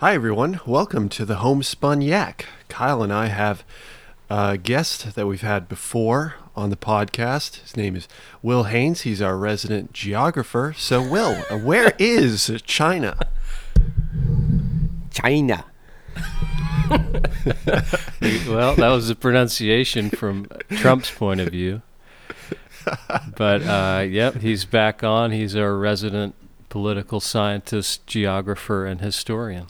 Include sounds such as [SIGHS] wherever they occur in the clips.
Hi, everyone. Welcome to the Homespun Yak. Kyle and I have a guest that we've had before on the podcast. His name is Will Haynes. He's our resident geographer. So, Will, uh, where [LAUGHS] is China? China. [LAUGHS] well, that was a pronunciation from Trump's point of view. But uh, yep, he's back on. He's our resident political scientist, geographer, and historian.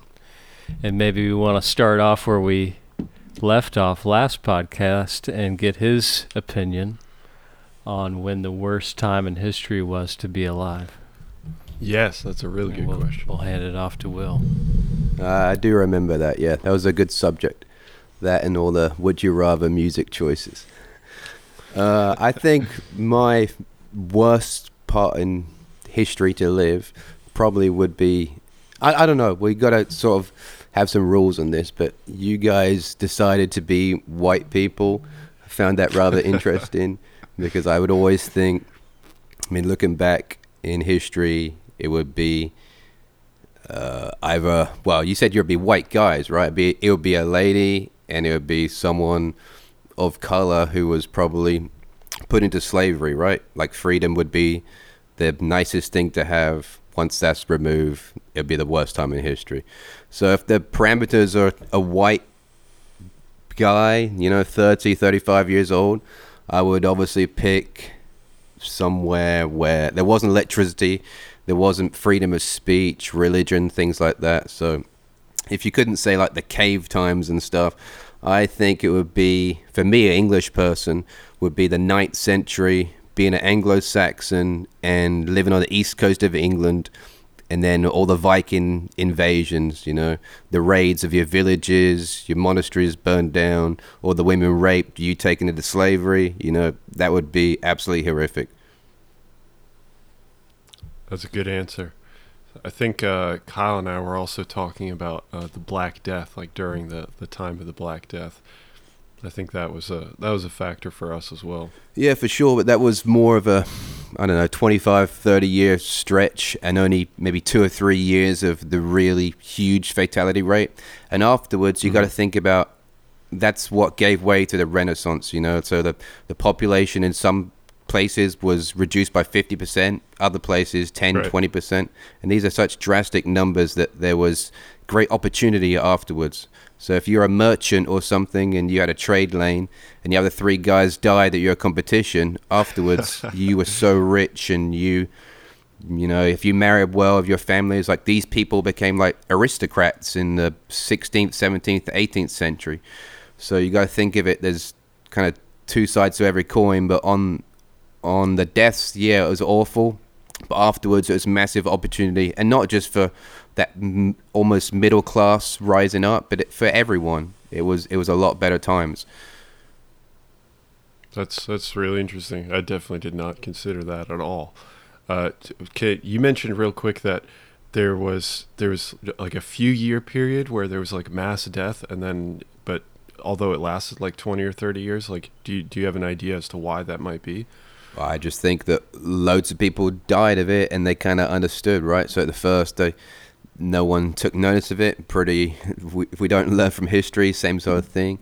And maybe we want to start off where we left off last podcast and get his opinion on when the worst time in history was to be alive. Yes, that's a really And good we'll, question. We'll hand it off to Will. Uh, I do remember that. Yeah, that was a good subject. That and all the would you rather music choices. Uh, I think my worst part in history to live probably would be. I, I don't know. We got to sort of have some rules on this, but you guys decided to be white people. I found that rather [LAUGHS] interesting because I would always think. I mean, looking back in history, it would be uh, either well, you said you'd be white guys, right? Be it would be a lady, and it would be someone of color who was probably put into slavery, right? Like freedom would be the nicest thing to have. Once that's removed, it'd be the worst time in history. So if the parameters are a white guy, you know, 30, 35 years old, I would obviously pick somewhere where there wasn't electricity, there wasn't freedom of speech, religion, things like that. So if you couldn't say like the cave times and stuff, I think it would be for me, an English person, would be the ninth century, being an Anglo-Saxon and living on the east coast of England, and then all the Viking invasions, you know, the raids of your villages, your monasteries burned down, or the women raped, you taken into slavery, you know, that would be absolutely horrific. That's a good answer. I think uh, Kyle and I were also talking about uh, the Black Death, like during the, the time of the Black Death. I think that was a that was a factor for us as well. Yeah, for sure, but that was more of a I don't know, 25, 30 year stretch and only maybe 2 or 3 years of the really huge fatality rate. And afterwards, you got to mm-hmm. think about that's what gave way to the renaissance, you know. So the the population in some places was reduced by 50%, other places 10, Right. 20%. And these are such drastic numbers that there was great opportunity afterwards. So if you're a merchant or something and you had a trade lane and the other three guys died at your competition, afterwards [LAUGHS] you were so rich and you you know, if you married well of your families, like these people became like aristocrats in the 16th, 17th, 18th century. So you got to think of it. There's kind of two sides to every coin, but on on the deaths, yeah, it was awful. But afterwards, it was massive opportunity, and not just for that m- almost middle class rising up, but it, for everyone. It was it was a lot better times. That's that's really interesting. I definitely did not consider that at all. Uh, Kate, you mentioned real quick that there was there was like a few year period where there was like mass death, and then but although it lasted like twenty or thirty years, like do you, do you have an idea as to why that might be? I just think that loads of people died of it, and they kind of understood, right? So at the first, they, no one took notice of it. Pretty, if we, if we don't learn from history, same sort of thing.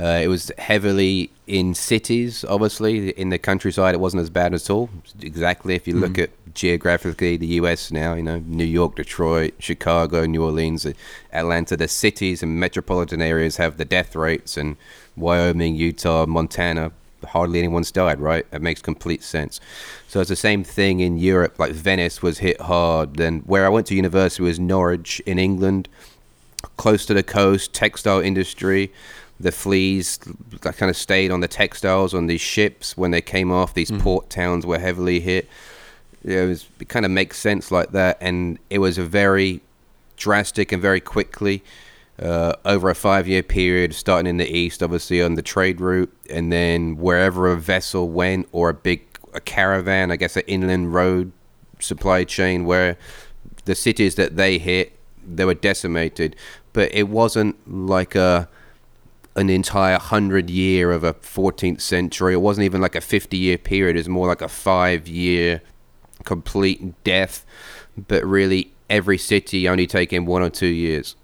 Uh, it was heavily in cities, obviously. In the countryside, it wasn't as bad at all. Exactly, if you look at geographically the U.S. now, you know, New York, Detroit, Chicago, New Orleans, Atlanta, the cities and metropolitan areas have the death rates, and Wyoming, Utah, Montana, hardly anyone's died, right? It makes complete sense. So it's the same thing in Europe. Like Venice was hit hard. Then where I went to university was Norwich in England, close to the coast, textile industry. The fleas that kind of stayed on the textiles on these ships when they came off. These mm-hmm. port towns were heavily hit. It was it kind of makes sense like that, and it was a very drastic and very quickly uh, over a five year period, starting in the east, obviously on the trade route, and then wherever a vessel went or a big a caravan, I guess an inland road supply chain, where the cities that they hit, they were decimated. But it wasn't like a an entire hundred year of a 14th century. It wasn't even like a 50 year period. It was more like a five year complete death. But really, every city only taking one or two years.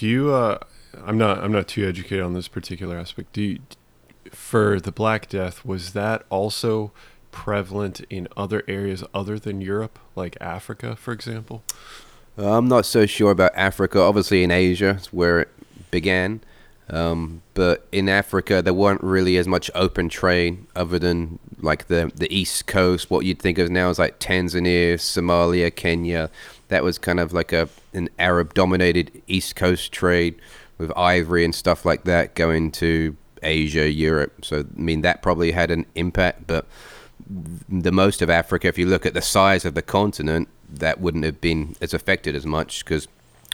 Do you? Uh, I'm not. I'm not too educated on this particular aspect. Do you, for the Black Death was that also prevalent in other areas other than Europe, like Africa, for example? Uh, I'm not so sure about Africa. Obviously, in Asia is where it began. Um, but in Africa, there weren't really as much open trade other than like the the East Coast. What you'd think of now is like Tanzania, Somalia, Kenya. That was kind of like a an Arab-dominated East Coast trade with ivory and stuff like that going to Asia, Europe. So I mean that probably had an impact. But the most of Africa, if you look at the size of the continent, that wouldn't have been as affected as much because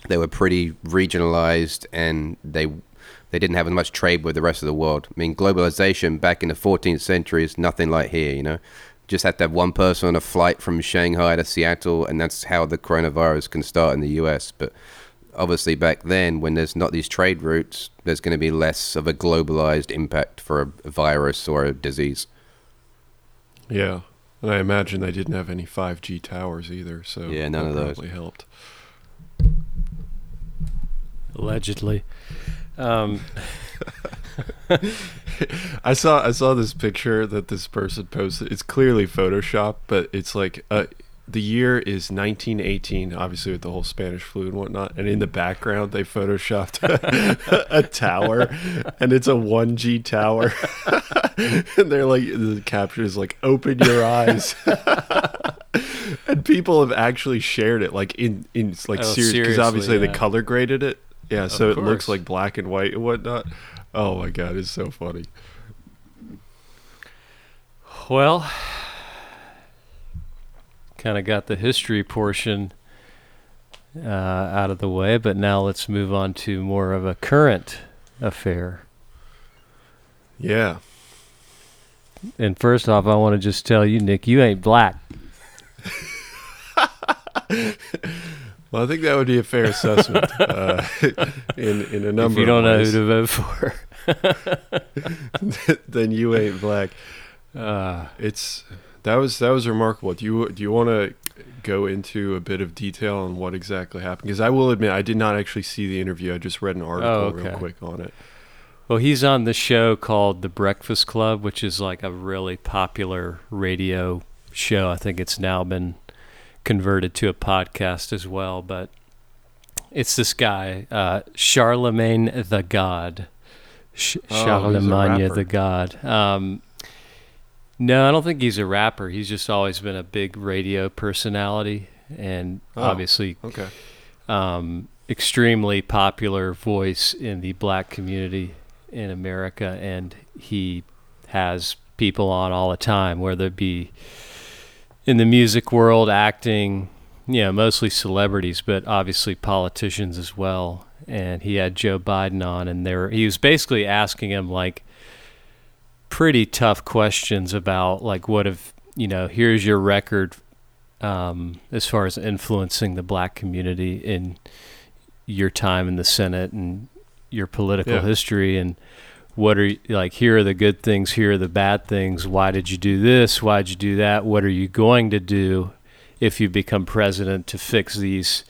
they were pretty regionalized and they they didn't have as much trade with the rest of the world. I mean, globalization back in the 14th century is nothing like here, you know. Just have to have one person on a flight from Shanghai to Seattle, and that's how the coronavirus can start in the US. But obviously, back then, when there's not these trade routes, there's going to be less of a globalized impact for a virus or a disease. Yeah. And I imagine they didn't have any 5G towers either, so yeah, none of those probably helped. Allegedly. Um, [LAUGHS] I saw I saw this picture that this person posted. It's clearly Photoshop, but it's like uh, the year is 1918, obviously with the whole Spanish flu and whatnot. And in the background, they photoshopped a, [LAUGHS] a tower, and it's a 1G tower. [LAUGHS] and they're like, the caption is like, "Open your eyes." and people have actually shared it, like in in like Oh, serious, because obviously seriously, they color graded it. Yeah, so it looks like black and white and whatnot. Oh my god, it's so funny. well, kind of got the history portion uh, out of the way, but now let's move on to more of a current affair. Yeah. And first off, I want to just tell you, Nick, you ain't black. [LAUGHS] Well, I think that would be a fair assessment [LAUGHS] uh, in in a number. if you don't know who to vote for. [LAUGHS] then you ain't black. Uh, It's that was that was remarkable. Do you do you want to go into a bit of detail on what exactly happened? Because I will admit I did not actually see the interview. I just read an article Oh, real quick on it. Well, he's on the show called The Breakfast Club, which is like a really popular radio show. I think it's now been converted to a podcast as well. But it's this guy, uh, Charlemagne the God. Sh- Oh, Charlemagne the God. Um, no, I don't think he's a rapper. He's just always been a big radio personality and Oh. obviously Okay. um, extremely popular voice in the black community in America, and he has people on all the time, whether it be in the music world, acting, you know, mostly celebrities, but obviously politicians as well. And he had Joe Biden on, and there he was basically asking him like pretty tough questions about like what if you know here's your record um, as far as influencing the black community in your time in the Senate and your political Yeah. history and what are you, like here are the good things here are the bad things. Why did you do this? Why did you do that? What are you going to do if you become president to fix these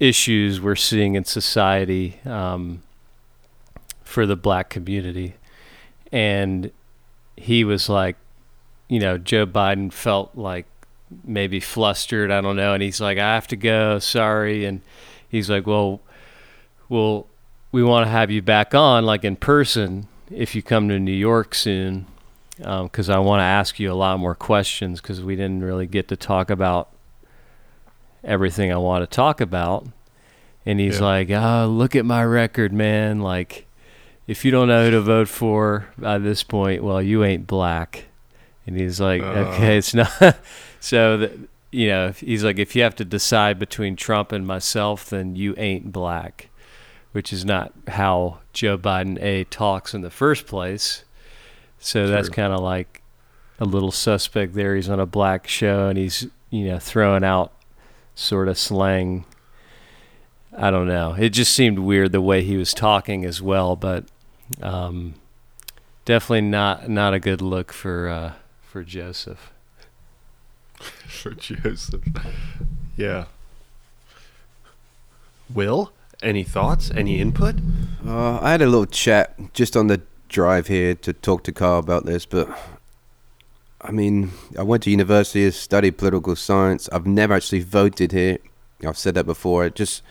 issues we're seeing in society um, for the black community? And he was like you know joe biden felt like maybe flustered i don't know and he's like i have to go sorry and he's like well well we want to have you back on like in person if you come to new york soon because i want to ask you a lot more questions because we didn't really get to talk about everything i want to talk about and he's Yeah. like oh look at my record man like if you don't know who to vote for by this point well you ain't black and he's like Uh. okay it's [LAUGHS] not [LAUGHS] so that you know he's like if you have to decide between trump and myself then you ain't black which is not how joe biden a talks in the first place. So that's kind of like a little suspect there. He's on a black show and he's you know throwing out sort of slang. I don't know. It just seemed weird the way he was talking as well but um, definitely not not a good look for uh, for joseph. [LAUGHS] For Joseph. Yeah. Will, any thoughts? Any input? Uh, I had a little chat just on the drive here to talk to Carl about this, but I mean, I went to university, studied political science. I've never actually voted here. I've said that before. I just,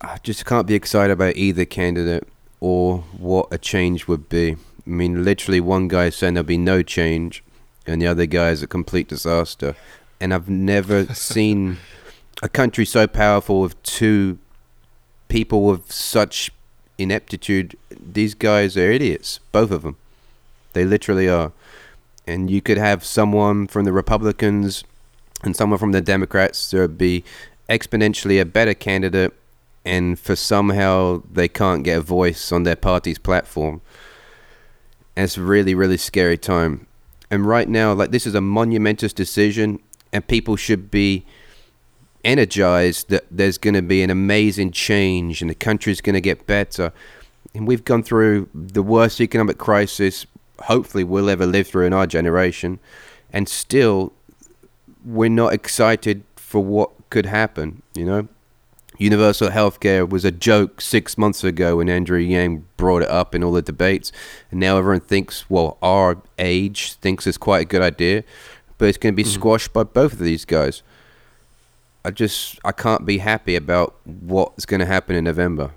I just can't be excited about either candidate or what a change would be. I mean, literally, one guy is saying there'll be no change, and the other guy is a complete disaster. And I've never [LAUGHS] seen a country so powerful with two people with such ineptitude. These guys are idiots, both of them. They literally are. And you could have someone from the Republicans and someone from the Democrats would be exponentially a better candidate, and for somehow they can't get a voice on their party's platform. And it's a really, really scary time. And right now, like this is a monumentous decision, and people should be energized that there's going to be an amazing change and the country's going to get better. And we've gone through the worst economic crisis, hopefully, we'll ever live through in our generation. And still, we're not excited for what could happen, you know? Universal healthcare was a joke six months ago when Andrew Yang brought it up in all the debates. And now everyone thinks, well, our age thinks it's quite a good idea. But it's going to be mm-hmm. squashed by both of these guys. I just I can't be happy about what's going to happen in November.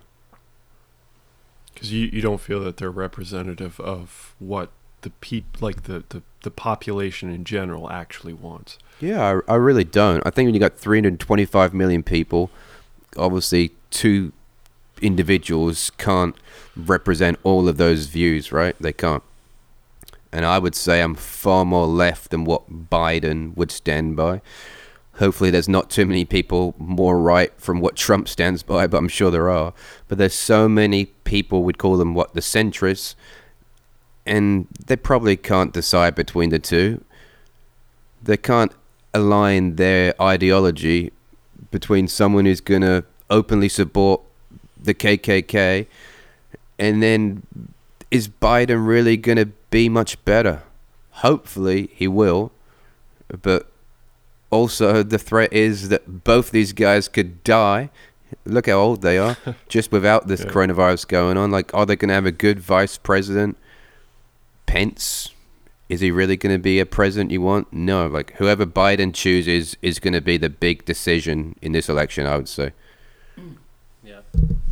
Because you, you don't feel that they're representative of what the peop like the, the, the population in general actually wants. Yeah, I, I really don't. I think when you got 325 million people, obviously two individuals can't represent all of those views, right? They can't. And I would say I'm far more left than what Biden would stand by hopefully there's not too many people more right from what Trump stands by, but I'm sure there are. But there's so many people, we'd call them what the centrists, and they probably can't decide between the two. They can't align their ideology between someone who's going to openly support the KKK and then is Biden really going to be much better? Hopefully he will, but also, the threat is that both these guys could die. Look how old they are, [LAUGHS] just without this yeah. coronavirus going on. Like, are they going to have a good vice president? Pence, is he really going to be a president you want? No. Like, whoever Biden chooses is going to be the big decision in this election, I would say. Mm. Yeah.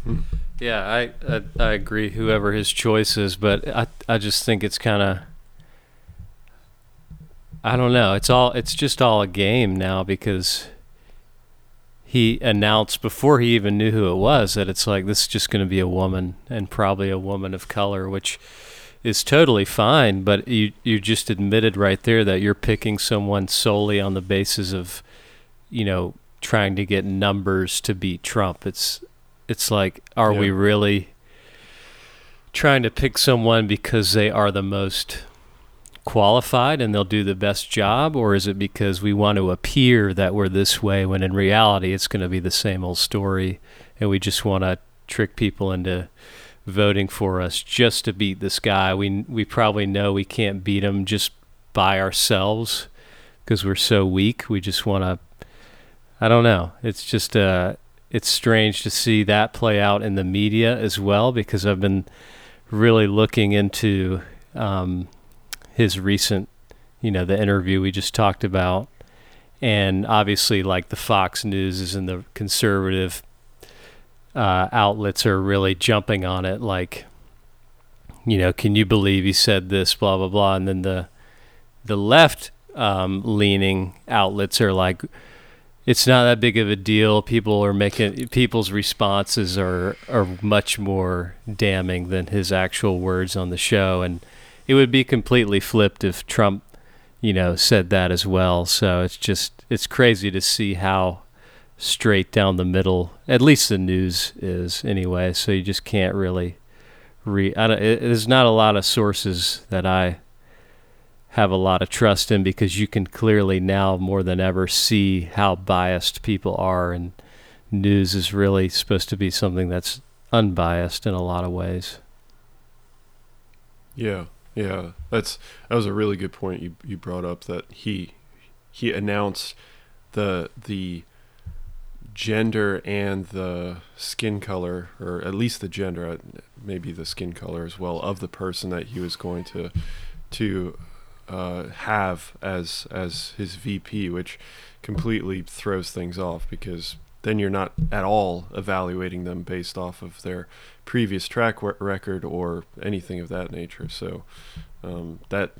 Hmm. Yeah, I, I, I agree. Whoever his choice is, but I I just think it's kind of I don't know. It's all it's just all a game now because he announced before he even knew who it was that it's like this is just going to be a woman and probably a woman of color, which is totally fine. But you you just admitted right there that you're picking someone solely on the basis of, you know, trying to get numbers to beat Trump. It's it's like, are yeah. we really trying to pick someone because they are the most qualified and they'll do the best job, or is it because we want to appear that we're this way when in reality it's going to be the same old story and we just want to trick people into voting for us just to beat this guy? We we probably know we can't beat him just by ourselves because we're so weak. We just want to. I don't know. It's just uh, it's strange to see that play out in the media as well because I've been really looking into um, his recent, you know, the interview we just talked about, and obviously like the Fox News is and the conservative uh, outlets are really jumping on it. Like, you know, can you believe he said this? Blah blah blah, and then the the left um, leaning outlets are like it's not that big of a deal. People are making people's responses are are much more damning than his actual words on the show, and it would be completely flipped if Trump, you know, said that as well. So it's just it's crazy to see how straight down the middle, at least the news is anyway. So you just can't really re. I don't, it, there's not a lot of sources that I have a lot of trust in because you can clearly now more than ever see how biased people are and news is really supposed to be something that's unbiased in a lot of ways. Yeah. Yeah, that's that was a really good point you you brought up that he he announced the the gender and the skin color, or at least the gender, uh, maybe the skin color as well, of the person that he was going to to uh, have as as his VP, which completely throws things off because then you're not at all evaluating them based off of their previous track record or anything of that nature. So um, that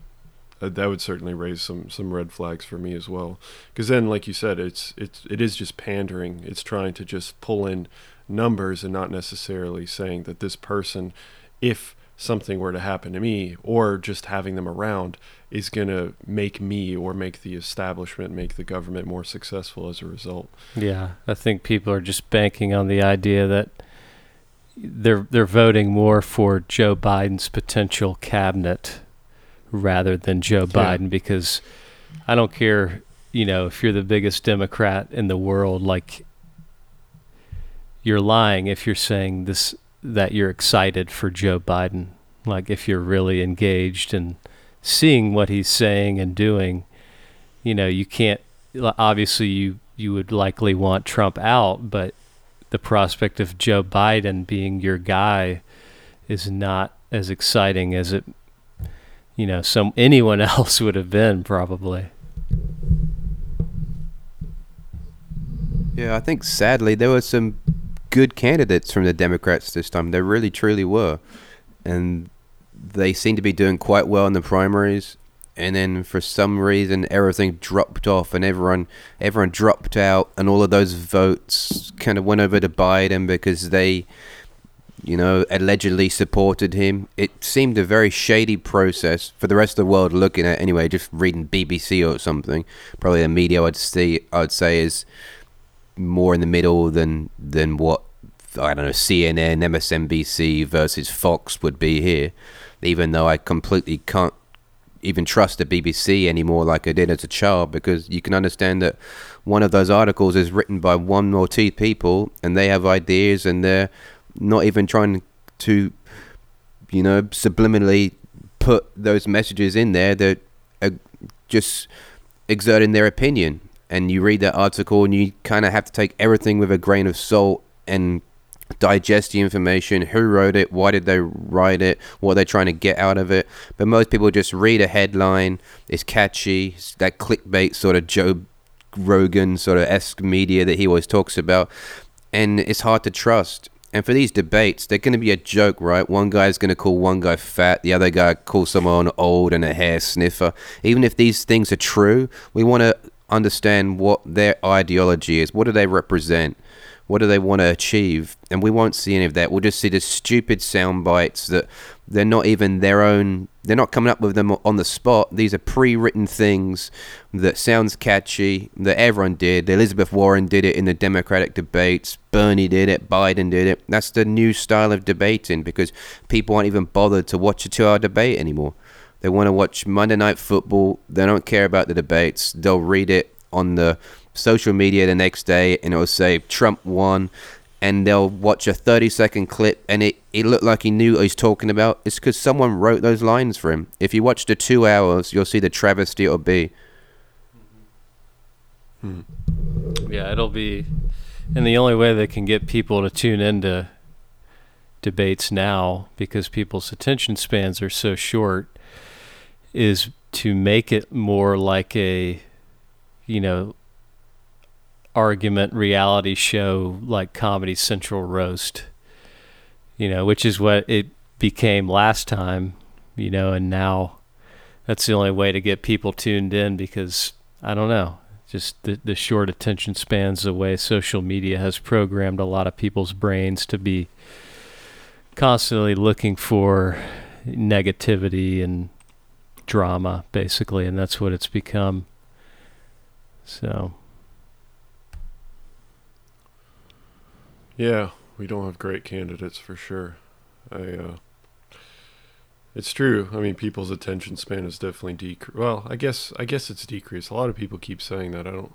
uh, that would certainly raise some some red flags for me as well. Because then, like you said, it's it's it is just pandering. It's trying to just pull in numbers and not necessarily saying that this person, if something were to happen to me or just having them around is going to make me or make the establishment make the government more successful as a result. Yeah, I think people are just banking on the idea that they're they're voting more for Joe Biden's potential cabinet rather than Joe yeah. Biden because I don't care, you know, if you're the biggest Democrat in the world like you're lying if you're saying this that you're excited for Joe Biden. Like if you're really engaged and seeing what he's saying and doing, you know, you can't. Obviously, you you would likely want Trump out, but the prospect of Joe Biden being your guy is not as exciting as it, you know, some anyone [LAUGHS] else would have been probably. Yeah, I think sadly there were some good candidates from the Democrats this time. There really, truly were. And they seem to be doing quite well in the primaries. And then for some reason, everything dropped off, and everyone everyone dropped out, and all of those votes kind of went over to Biden because they, you know, allegedly supported him. It seemed a very shady process for the rest of the world looking at. Anyway, just reading BBC or something, probably the media I'd see I'd say is more in the middle than than what I don't know CNN, MSNBC versus Fox would be here. Even though I completely can't even trust the BBC anymore like I did as a child because you can understand that one of those articles is written by one or two people and they have ideas and they're not even trying to you know subliminally put those messages in there. That are uh, just exerting their opinion. And you read that article and you kind of have to take everything with a grain of salt and digest the information who wrote it why did they write it what they're trying to get out of it but most people just read a headline it's catchy it's that clickbait sort of joe rogan sort of esque media that he always talks about and it's hard to trust and for these debates, they're going to be a joke, right? One guy's going to call one guy fat, the other guy call someone old and a hair sniffer. Even if these things are true, we want to understand what their ideology is. What do they represent? What do they want to achieve? And we won't see any of that. We'll just see the stupid sound bites that they're not even their own. They're not coming up with them on the spot. These are pre-written things that sounds catchy that everyone did. Elizabeth Warren did it in the Democratic debates. Bernie did it. Biden did it. That's the new style of debating because people aren't even bothered to watch a two-hour debate anymore. They want to watch Monday Night Football. They don't care about the debates. They'll read it on the social media the next day and it'll say Trump won. And they'll watch a 30 second clip and it, it looked like he knew what he's talking about. It's because someone wrote those lines for him. If you watch the two hours, you'll see the travesty it'll be. Hmm. Yeah, it'll be. And the only way they can get people to tune into debates now, because people's attention spans are so short, is to make it more like a, you know, argument reality show like Comedy Central roast, you know, which is what it became last time, you know, and now that's the only way to get people tuned in because I don't know, just the, the short attention spans, the way social media has programmed a lot of people's brains to be constantly looking for negativity and drama, basically, and that's what it's become. So. Yeah, we don't have great candidates for sure. I, uh, it's true. I mean, people's attention span is definitely decreased. Well, I guess I guess it's decreased. A lot of people keep saying that. I don't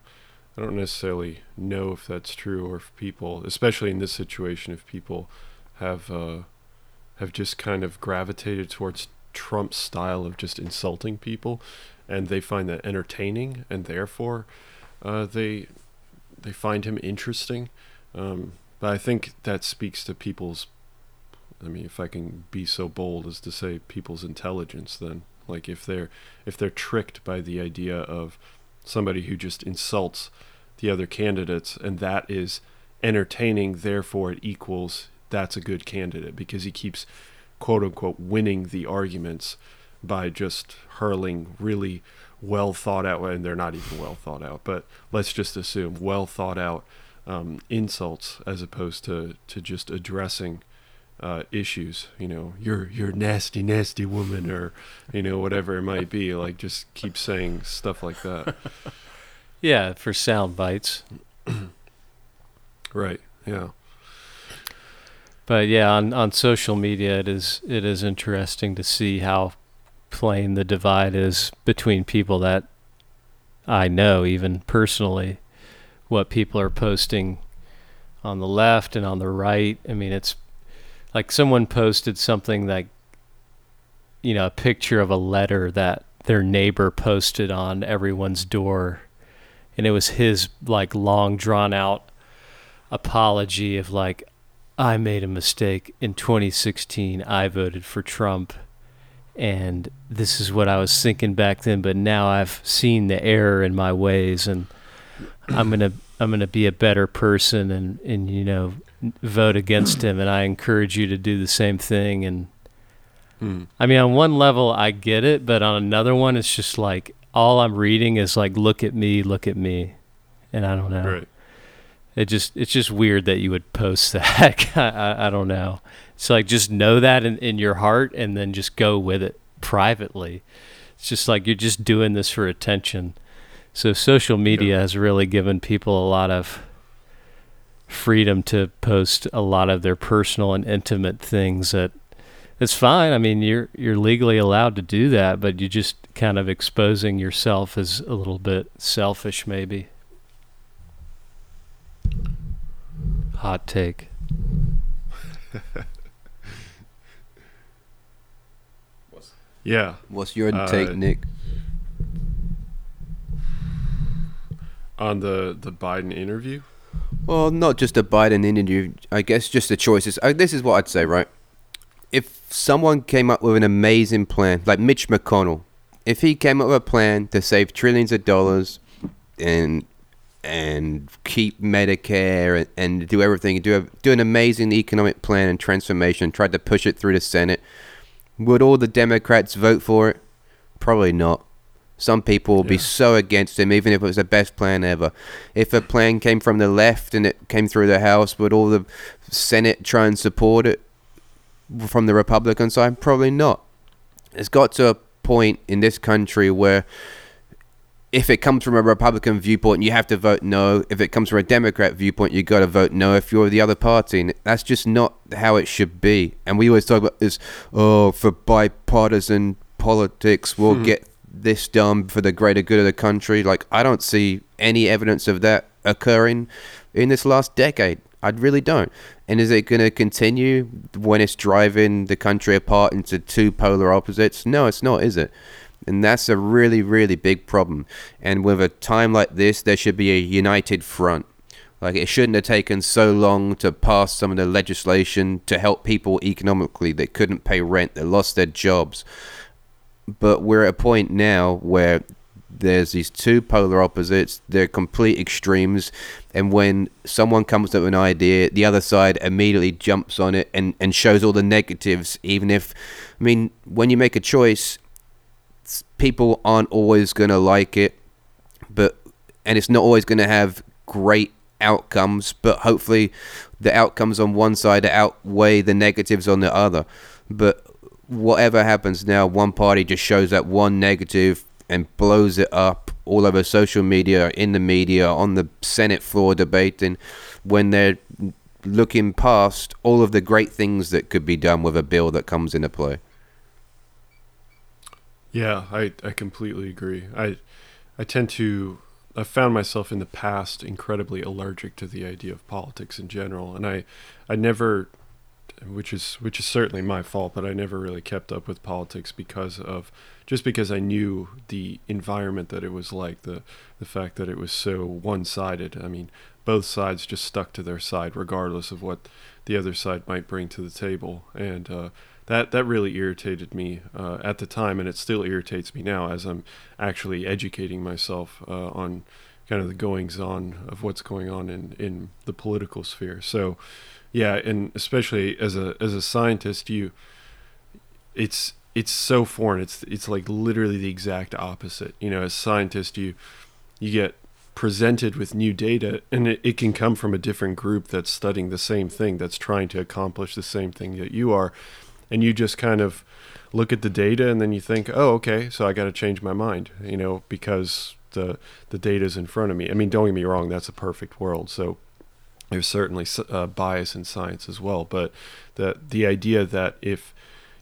I don't necessarily know if that's true or if people, especially in this situation, if people have uh, have just kind of gravitated towards Trump's style of just insulting people, and they find that entertaining, and therefore uh, they they find him interesting. Um, but I think that speaks to people's. I mean, if I can be so bold as to say people's intelligence, then like if they're if they're tricked by the idea of somebody who just insults the other candidates and that is entertaining, therefore it equals that's a good candidate because he keeps quote unquote winning the arguments by just hurling really well thought out and they're not even well thought out but let's just assume well thought out um, insults as opposed to to just addressing uh, issues you know you're you're nasty nasty woman or you know whatever it might be like just keep saying stuff like that [LAUGHS] Yeah, for sound bites. [CLEARS THROAT] right yeah But yeah, on, on social media, it is it is interesting to see how plain the divide is between people that I know, even personally, what people are posting on the left and on the right. I mean, it's like someone posted something like, you know, a picture of a letter that their neighbor posted on everyone's door, and it was his like long drawn out apology of like I made a mistake in 2016. I voted for Trump. And this is what I was thinking back then, but now I've seen the error in my ways and I'm going to I'm to be a better person and and you know vote against him and I encourage you to do the same thing and Hmm. I mean on one level I get it, but on another one it's just like all I'm reading is like look at me, look at me. And I don't know. right It just it's just weird that you would post [LAUGHS] that. I, I I don't know. It's like just know that in, in your heart and then just go with it privately. It's just like you're just doing this for attention. So social media Yeah. has really given people a lot of freedom to post a lot of their personal and intimate things that it's fine. I mean, you're you're legally allowed to do that, but you're just kind of exposing yourself as a little bit selfish maybe. Hot take. [LAUGHS] yeah What's your Uh, take, Nick? On the the biden interview Well, not just a Biden interview. I guess just the choices. Uh, this is what I'd say, right? If someone came up with an amazing plan, like Mitch McConnell, if he came up with a plan to save trillions of dollars and and keep Medicare and, and do everything, do a, do an amazing economic plan and transformation, tried to push it through the Senate, would all the Democrats vote for it? Probably not. Some people will be so against him, even if it was the best plan ever. If a plan came from the left and it came through the House, would all the Senate try and support it from the Republican side? Probably not. It's got to a point in this country where if it comes from a Republican viewpoint, you have to vote no. If it comes from a Democrat viewpoint, you've got to vote no if you're the other party. And that's just not how it should be. And we always talk about this, oh, for bipartisan politics, we'll Hmm. get this done for the greater good of the country. Like, I don't see any evidence of that occurring in this last decade. I really don't. And is it going to continue when it's driving the country apart into two polar opposites? No, it's not, is it? And that's a really, really big problem. And with a time like this, there should be a united front. Like, it shouldn't have taken so long to pass some of the legislation to help people economically that couldn't pay rent, that lost their jobs. But we're at a point now where there's these two polar opposites, they're complete extremes. And when someone comes up with an idea, the other side immediately jumps on it and, and shows all the negatives, even if, I mean, when you make a choice, people aren't always going to like it, but, and it's not always going to have great outcomes, but hopefully the outcomes on one side outweigh the negatives on the other. But whatever happens now, one party just shows that one negative and blows it up all over social media, in the media, on the Senate floor debating, when they're looking past all of the great things that could be done with a bill that comes into play. Yeah, I, I completely agree. I I tend to I found myself in the past incredibly allergic to the idea of politics in general, and I I never which is which is certainly my fault, but I never really kept up with politics because of just because I knew the environment that it was like, the the fact that it was so one-sided. I mean, both sides just stuck to their side, regardless of what the other side might bring to the table, and uh, that that really irritated me uh, at the time, and it still irritates me now as I'm actually educating myself uh, on kind of the goings on of what's going on in in the political sphere. So, yeah, and especially as a as a scientist, you it's it's so foreign. It's it's like literally the exact opposite. You know, as a scientist, you you get presented with new data, and it, it can come from a different group that's studying the same thing, that's trying to accomplish the same thing that you are, and you just kind of look at the data, and then you think, oh, okay, so I got to change my mind, you know, because the the data is in front of me. I mean, don't get me wrong, that's a perfect world, so there's certainly uh, bias in science as well, but the the idea that if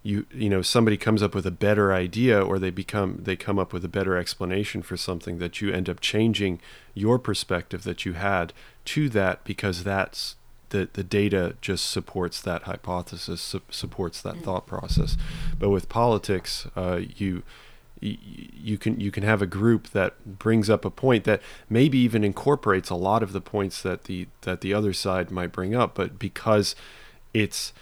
you you know somebody comes up with a better idea or they become they come up with a better explanation for something that you end up changing your perspective that you had to that because that's the the data just supports that hypothesis su- supports that mm. thought process but with politics uh, you you can you can have a group that brings up a point that maybe even incorporates a lot of the points that the that the other side might bring up but because it's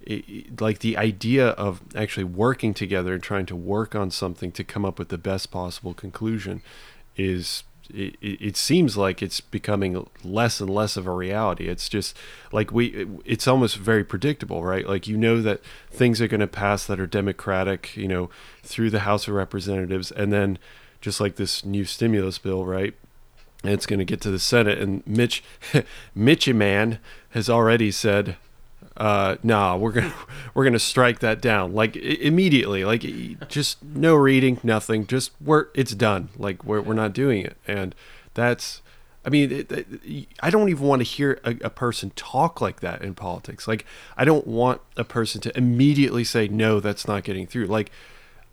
it, like the idea of actually working together and trying to work on something to come up with the best possible conclusion is it, it seems like it's becoming less and less of a reality. It's just like we, it's almost very predictable, right? Like you know that things are going to pass that are democratic, you know, through the House of Representatives, and then just like this new stimulus bill, right? And it's going to get to the Senate, and Mitch, [LAUGHS] Mitchy man has already said, uh, nah, we're gonna [LAUGHS] we're gonna strike that down like immediately. Like just no reading, nothing. Just we're it's done. Like we're we're not doing it, and that's. I mean, it, it, I don't even want to hear a, a, person talk like that in politics. Like, I don't want a person to immediately say, "No, that's not getting through." Like,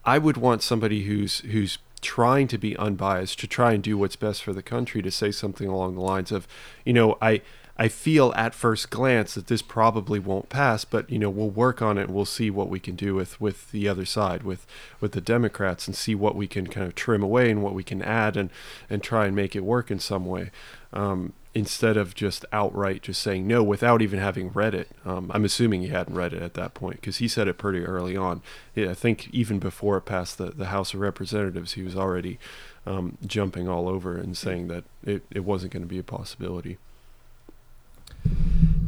I would want somebody who's who's trying to be unbiased to try and do what's best for the country to say something along the lines of, you know, I I feel at first glance that this probably won't pass, but you know we'll work on it. and We'll see what we can do with with the other side, with with the Democrats, and see what we can kind of trim away and what we can add, and and try and make it work in some way. Um, instead of just outright just saying no without even having read it. Um, I'm assuming he hadn't read it at that point because he said it pretty early on. Yeah, I think even before it passed the, the House of Representatives, he was already um, jumping all over and saying that it, it wasn't going to be a possibility.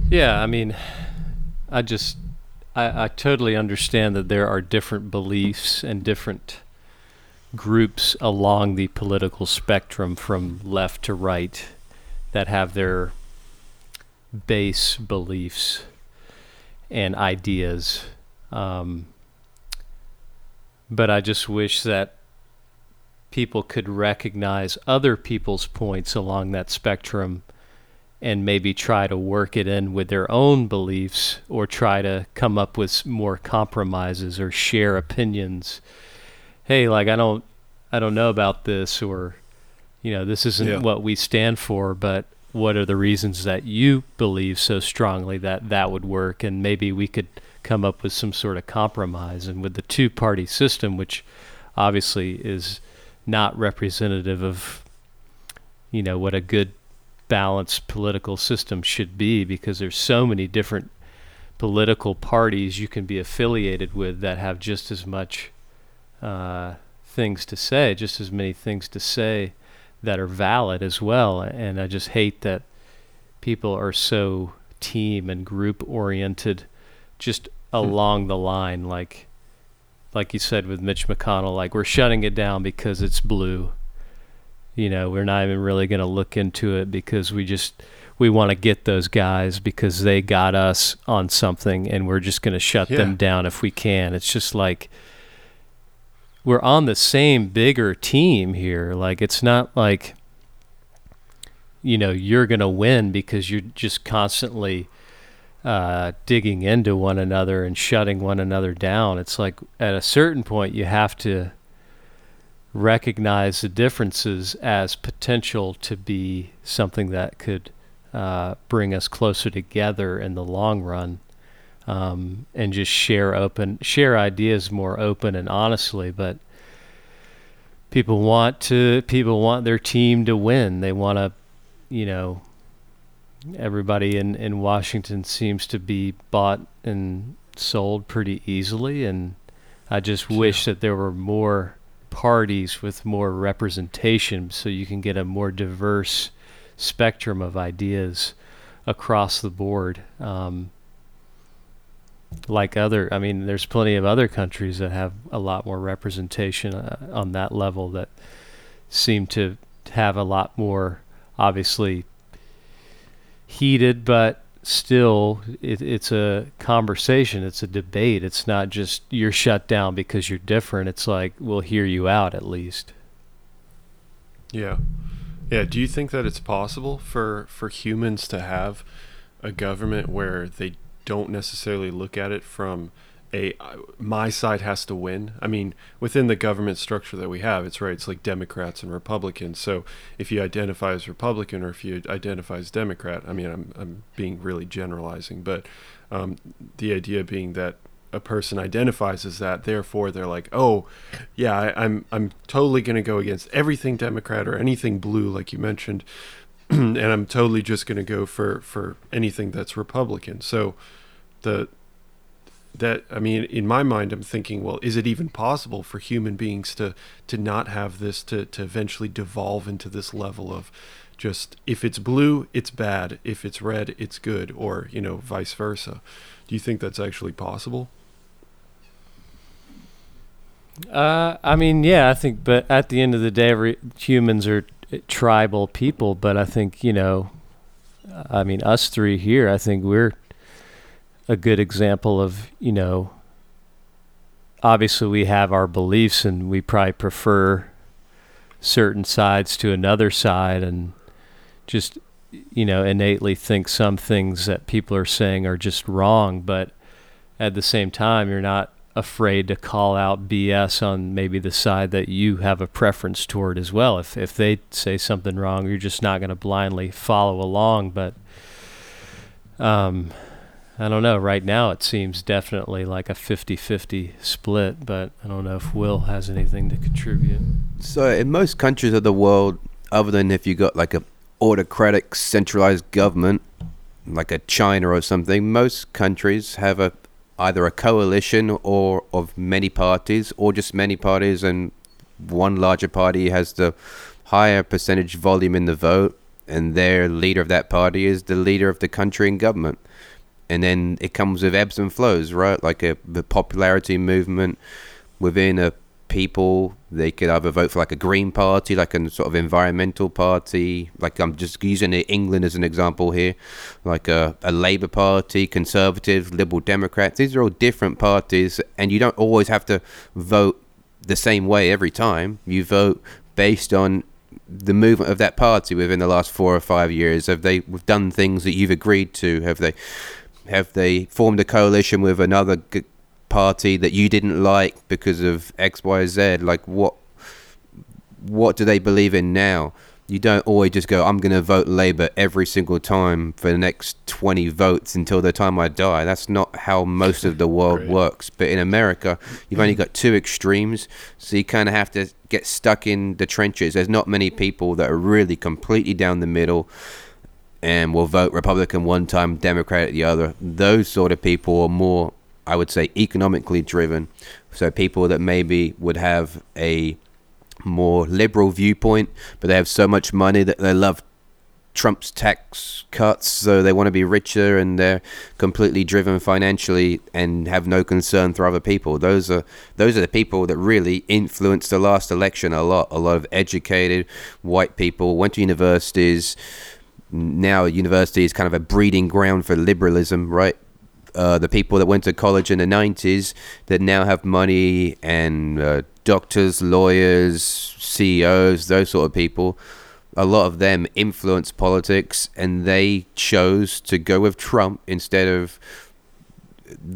Yeah, I mean, I just I, I totally understand that there are different beliefs and different groups along the political spectrum from left to right that have their base beliefs and ideas. Um, but I just wish that people could recognize other people's points along that spectrum and maybe try to work it in with their own beliefs or try to come up with more compromises or share opinions. Hey like i don't i don't know about this or you know this isn't yeah. what we stand for but what are the reasons that you believe so strongly that that would work? And maybe we could come up with some sort of compromise. And with the two party system which obviously is not representative of you know what a good balanced political system should be because there's so many different political parties you can be affiliated with that have just as much uh, things to say, just as many things to say that are valid as well. And I just hate that people are so team and group oriented just hmm. along the line like like you said with Mitch McConnell like we're shutting it down because it's blue you know, we're not even really going to look into it because we just we want to get those guys because they got us on something and we're just going to shut yeah. them down if we can. It's just like we're on the same bigger team here. Like it's not like you know, you're going to win because you're just constantly uh, digging into one another and shutting one another down. It's like at a certain point you have to recognize the differences as potential to be something that could uh, bring us closer together in the long run um, and just share open share ideas more open and honestly. But people want to people want their team to win. They want to you know everybody in, in Washington seems to be bought and sold pretty easily, and I just wish that there were more parties with more representation so you can get a more diverse spectrum of ideas across the board. Um, like other, I mean, there's plenty of other countries that have a lot more representation uh, on that level that seem to have a lot more, obviously, heated, but still it, it's a conversation it's a debate. It's not just you're shut down because you're different. It's like we'll hear you out at least. Yeah. Yeah do you think that it's possible for for humans to have a government where they don't necessarily look at it from a my side has to win. I mean, within the government structure that we have, it's right. It's like Democrats and Republicans. So if you identify as Republican or if you identify as Democrat, I mean, I'm I'm being really generalizing, but um, the idea being that a person identifies as that, therefore they're like, oh, yeah, I, I'm I'm totally going to go against everything Democrat or anything blue, like you mentioned, [CLEARS THROAT] and I'm totally just going to go for for anything that's Republican. So the that I mean, in my mind, I'm thinking, well, is it even possible for human beings to to not have this to to eventually devolve into this level of just if it's blue, it's bad, if it's red, it's good, or you know, vice versa. Do you think that's actually possible? Uh, I mean, yeah, I think, but at the end of the day, every, humans are tribal people. But I think you know, I mean, us three here, I think we're a good example of, you know, obviously we have our beliefs and we probably prefer certain sides to another side and just you know innately think some things that people are saying are just wrong but at the same time you're not afraid to call out BS on maybe the side that you have a preference toward as well. If if they say something wrong you're just not going to blindly follow along but um I don't know. Right now, it seems definitely like a 50 50 split, but I don't know if Will has anything to contribute. So, in most countries of the world, other than if you got like a autocratic centralized government, like a China or something, most countries have a either a coalition or of many parties, or just many parties, and one larger party has the higher percentage volume in the vote, and their leader of that party is the leader of the country and government and then it comes with ebbs and flows, right? Like a the popularity movement within a people. They could either vote for like a Green Party, like a sort of environmental party. Like I'm just using England as an example here, like a, a Labour Party, Conservative, Liberal Democrats. These are all different parties, and you don't always have to vote the same way every time. You vote based on the movement of that party within the last four or five years. Have they done things that you've agreed to? Have they have they formed a coalition with another g- party that you didn't like because of X, Y, Z? Like what? What do they believe in now? You don't always just go, I'm going to vote Labour every single time for the next 20 votes until the time I die. That's not how most of the world Great. works. But in America, you've only got two extremes. So you kind of have to get stuck in the trenches. There's not many people that are really completely down the middle and will vote Republican one time, Democrat the other. Those sort of people are more, I would say, economically driven. So people that maybe would have a more liberal viewpoint, but they have so much money that they love Trump's tax cuts, so they want to be richer and they're completely driven financially and have no concern for other people. Those are those are the people that really influenced the last election a lot. A lot of educated white people went to universities, now university is kind of a breeding ground for liberalism, right? Uh, the people that went to college in the 90s that now have money and uh, doctors, lawyers, CEOs, those sort of people, a lot of them influence politics and they chose to go with Trump instead of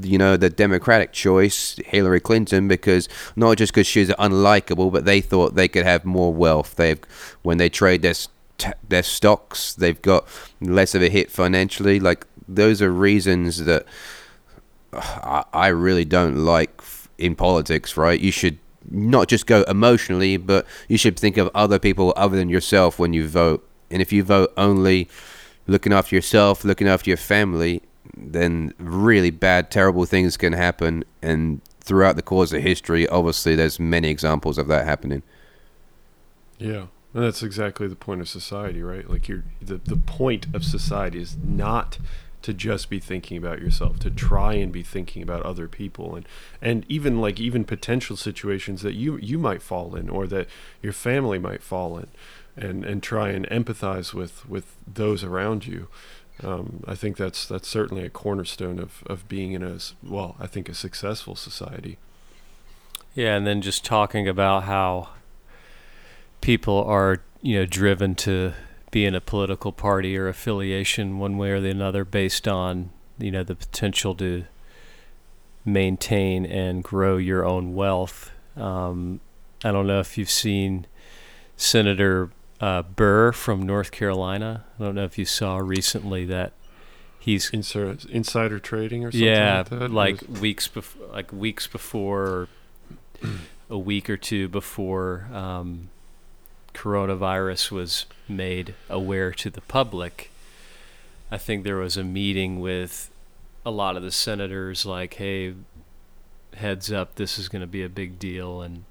you know the democratic choice hillary clinton because not just because she's unlikable but they thought they could have more wealth they when they trade their t- their stocks. They've got less of a hit financially. Like those are reasons that uh, I, I really don't like in politics. Right? You should not just go emotionally, but you should think of other people other than yourself when you vote. And if you vote only looking after yourself, looking after your family, then really bad, terrible things can happen. And throughout the course of history, obviously, there's many examples of that happening. Yeah. And that's exactly the point of society, right? Like you're the, the point of society is not to just be thinking about yourself, to try and be thinking about other people and and even like even potential situations that you you might fall in or that your family might fall in and and try and empathize with with those around you. Um, I think that's that's certainly a cornerstone of, of being in a well, I think a successful society. Yeah, and then just talking about how people are you know driven to be in a political party or affiliation one way or the another based on you know the potential to maintain and grow your own wealth. Um, I don't know if you've seen Senator uh, Burr from North Carolina. I don't know if you saw recently that he's insider, insider trading or something. Yeah, like, like weeks before, like weeks before, a week or two before um, coronavirus was made aware to the public. I think there was a meeting with a lot of the senators, like, "Hey, heads up, this is going to be a big deal, and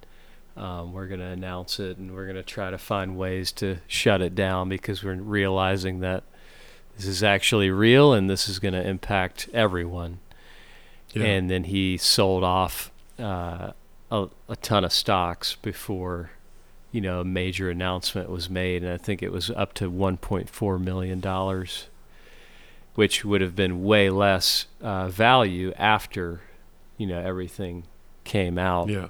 um, we're going to announce it, and we're going to try to find ways to shut it down because we're realizing that this is actually real and this is going to impact everyone." Yeah. And then he sold off uh, a, a ton of stocks before you know, a major announcement was made, and I think it was up to 1.4 million dollars, which would have been way less uh, value after, you know, everything came out. Yeah.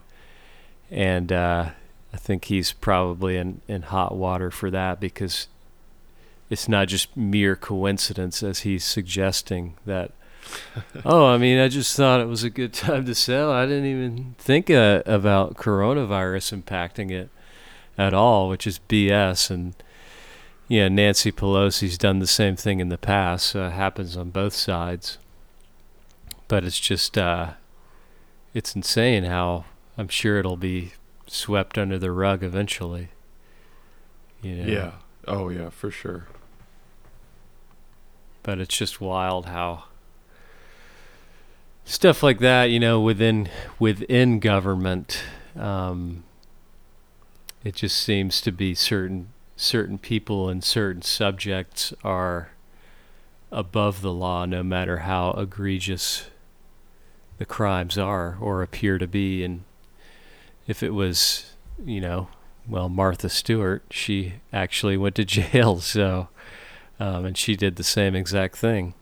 And uh, I think he's probably in in hot water for that because it's not just mere coincidence, as he's suggesting that. [LAUGHS] oh, I mean, I just thought it was a good time to sell. I didn't even think uh, about coronavirus impacting it at all, which is BS. And yeah, Nancy Pelosi's done the same thing in the past. So it happens on both sides. But it's just, uh, it's insane how I'm sure it'll be swept under the rug eventually. You know? Yeah. Oh yeah, for sure. But it's just wild how stuff like that, you know, within within government. Um, it just seems to be certain certain people and certain subjects are above the law no matter how egregious the crimes are or appear to be and if it was you know well Martha Stewart she actually went to [LAUGHS] jail so um, and she did the same exact thing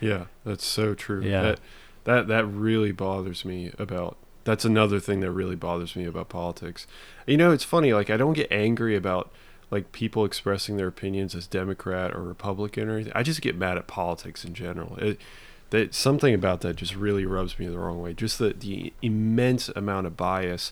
yeah that's so true Yeah. that that that really bothers me about that's another thing that really bothers me about politics. You know, it's funny. Like, I don't get angry about like people expressing their opinions as Democrat or Republican or anything. I just get mad at politics in general. It, that something about that just really rubs me the wrong way. Just the the immense amount of bias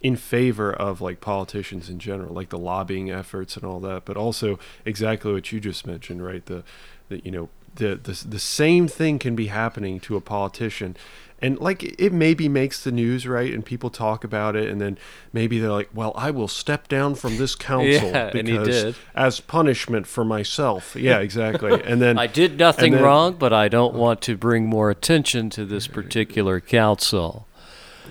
in favor of like politicians in general, like the lobbying efforts and all that, but also exactly what you just mentioned, right? The, the you know the the the same thing can be happening to a politician and like it maybe makes the news right and people talk about it and then maybe they're like well i will step down from this [LAUGHS] council Yeah, because as punishment for myself. Yeah [LAUGHS] exactly. And then I did nothing then- wrong but I don't oh. want to bring more attention to this particular council.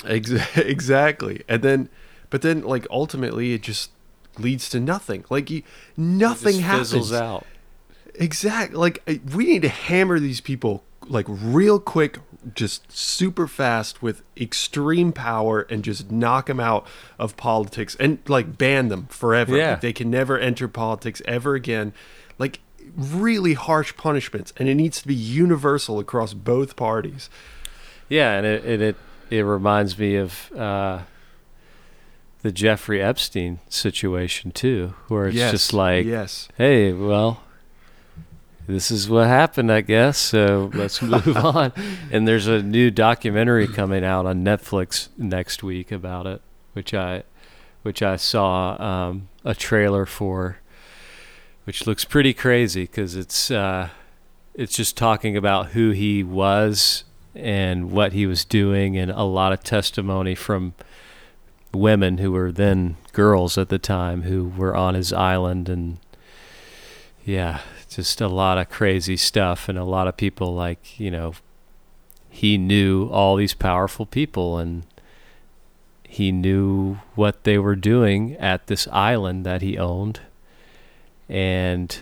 Ex- [LAUGHS] exactly. And then but then like ultimately it just leads to nothing. Like you, nothing happens fizzles out. Exactly. Like we need to hammer these people like real quick, just super fast with extreme power, and just knock them out of politics and like ban them forever. Yeah. Like, they can never enter politics ever again. Like really harsh punishments, and it needs to be universal across both parties. Yeah, and it it it, it reminds me of uh, the Jeffrey Epstein situation too, where it's Yes, just like, yes, hey, well, this is what happened, I guess. So let's [LAUGHS] move on. And there's a new documentary coming out on Netflix next week about it, which I which I saw um, a trailer for, which looks pretty crazy because it's uh, it's just talking about who he was and what he was doing, and a lot of testimony from women who were then girls at the time who were on his island, and yeah, just a lot of crazy stuff and a lot of people like you know he knew all these powerful people and he knew what they were doing at this island that he owned. And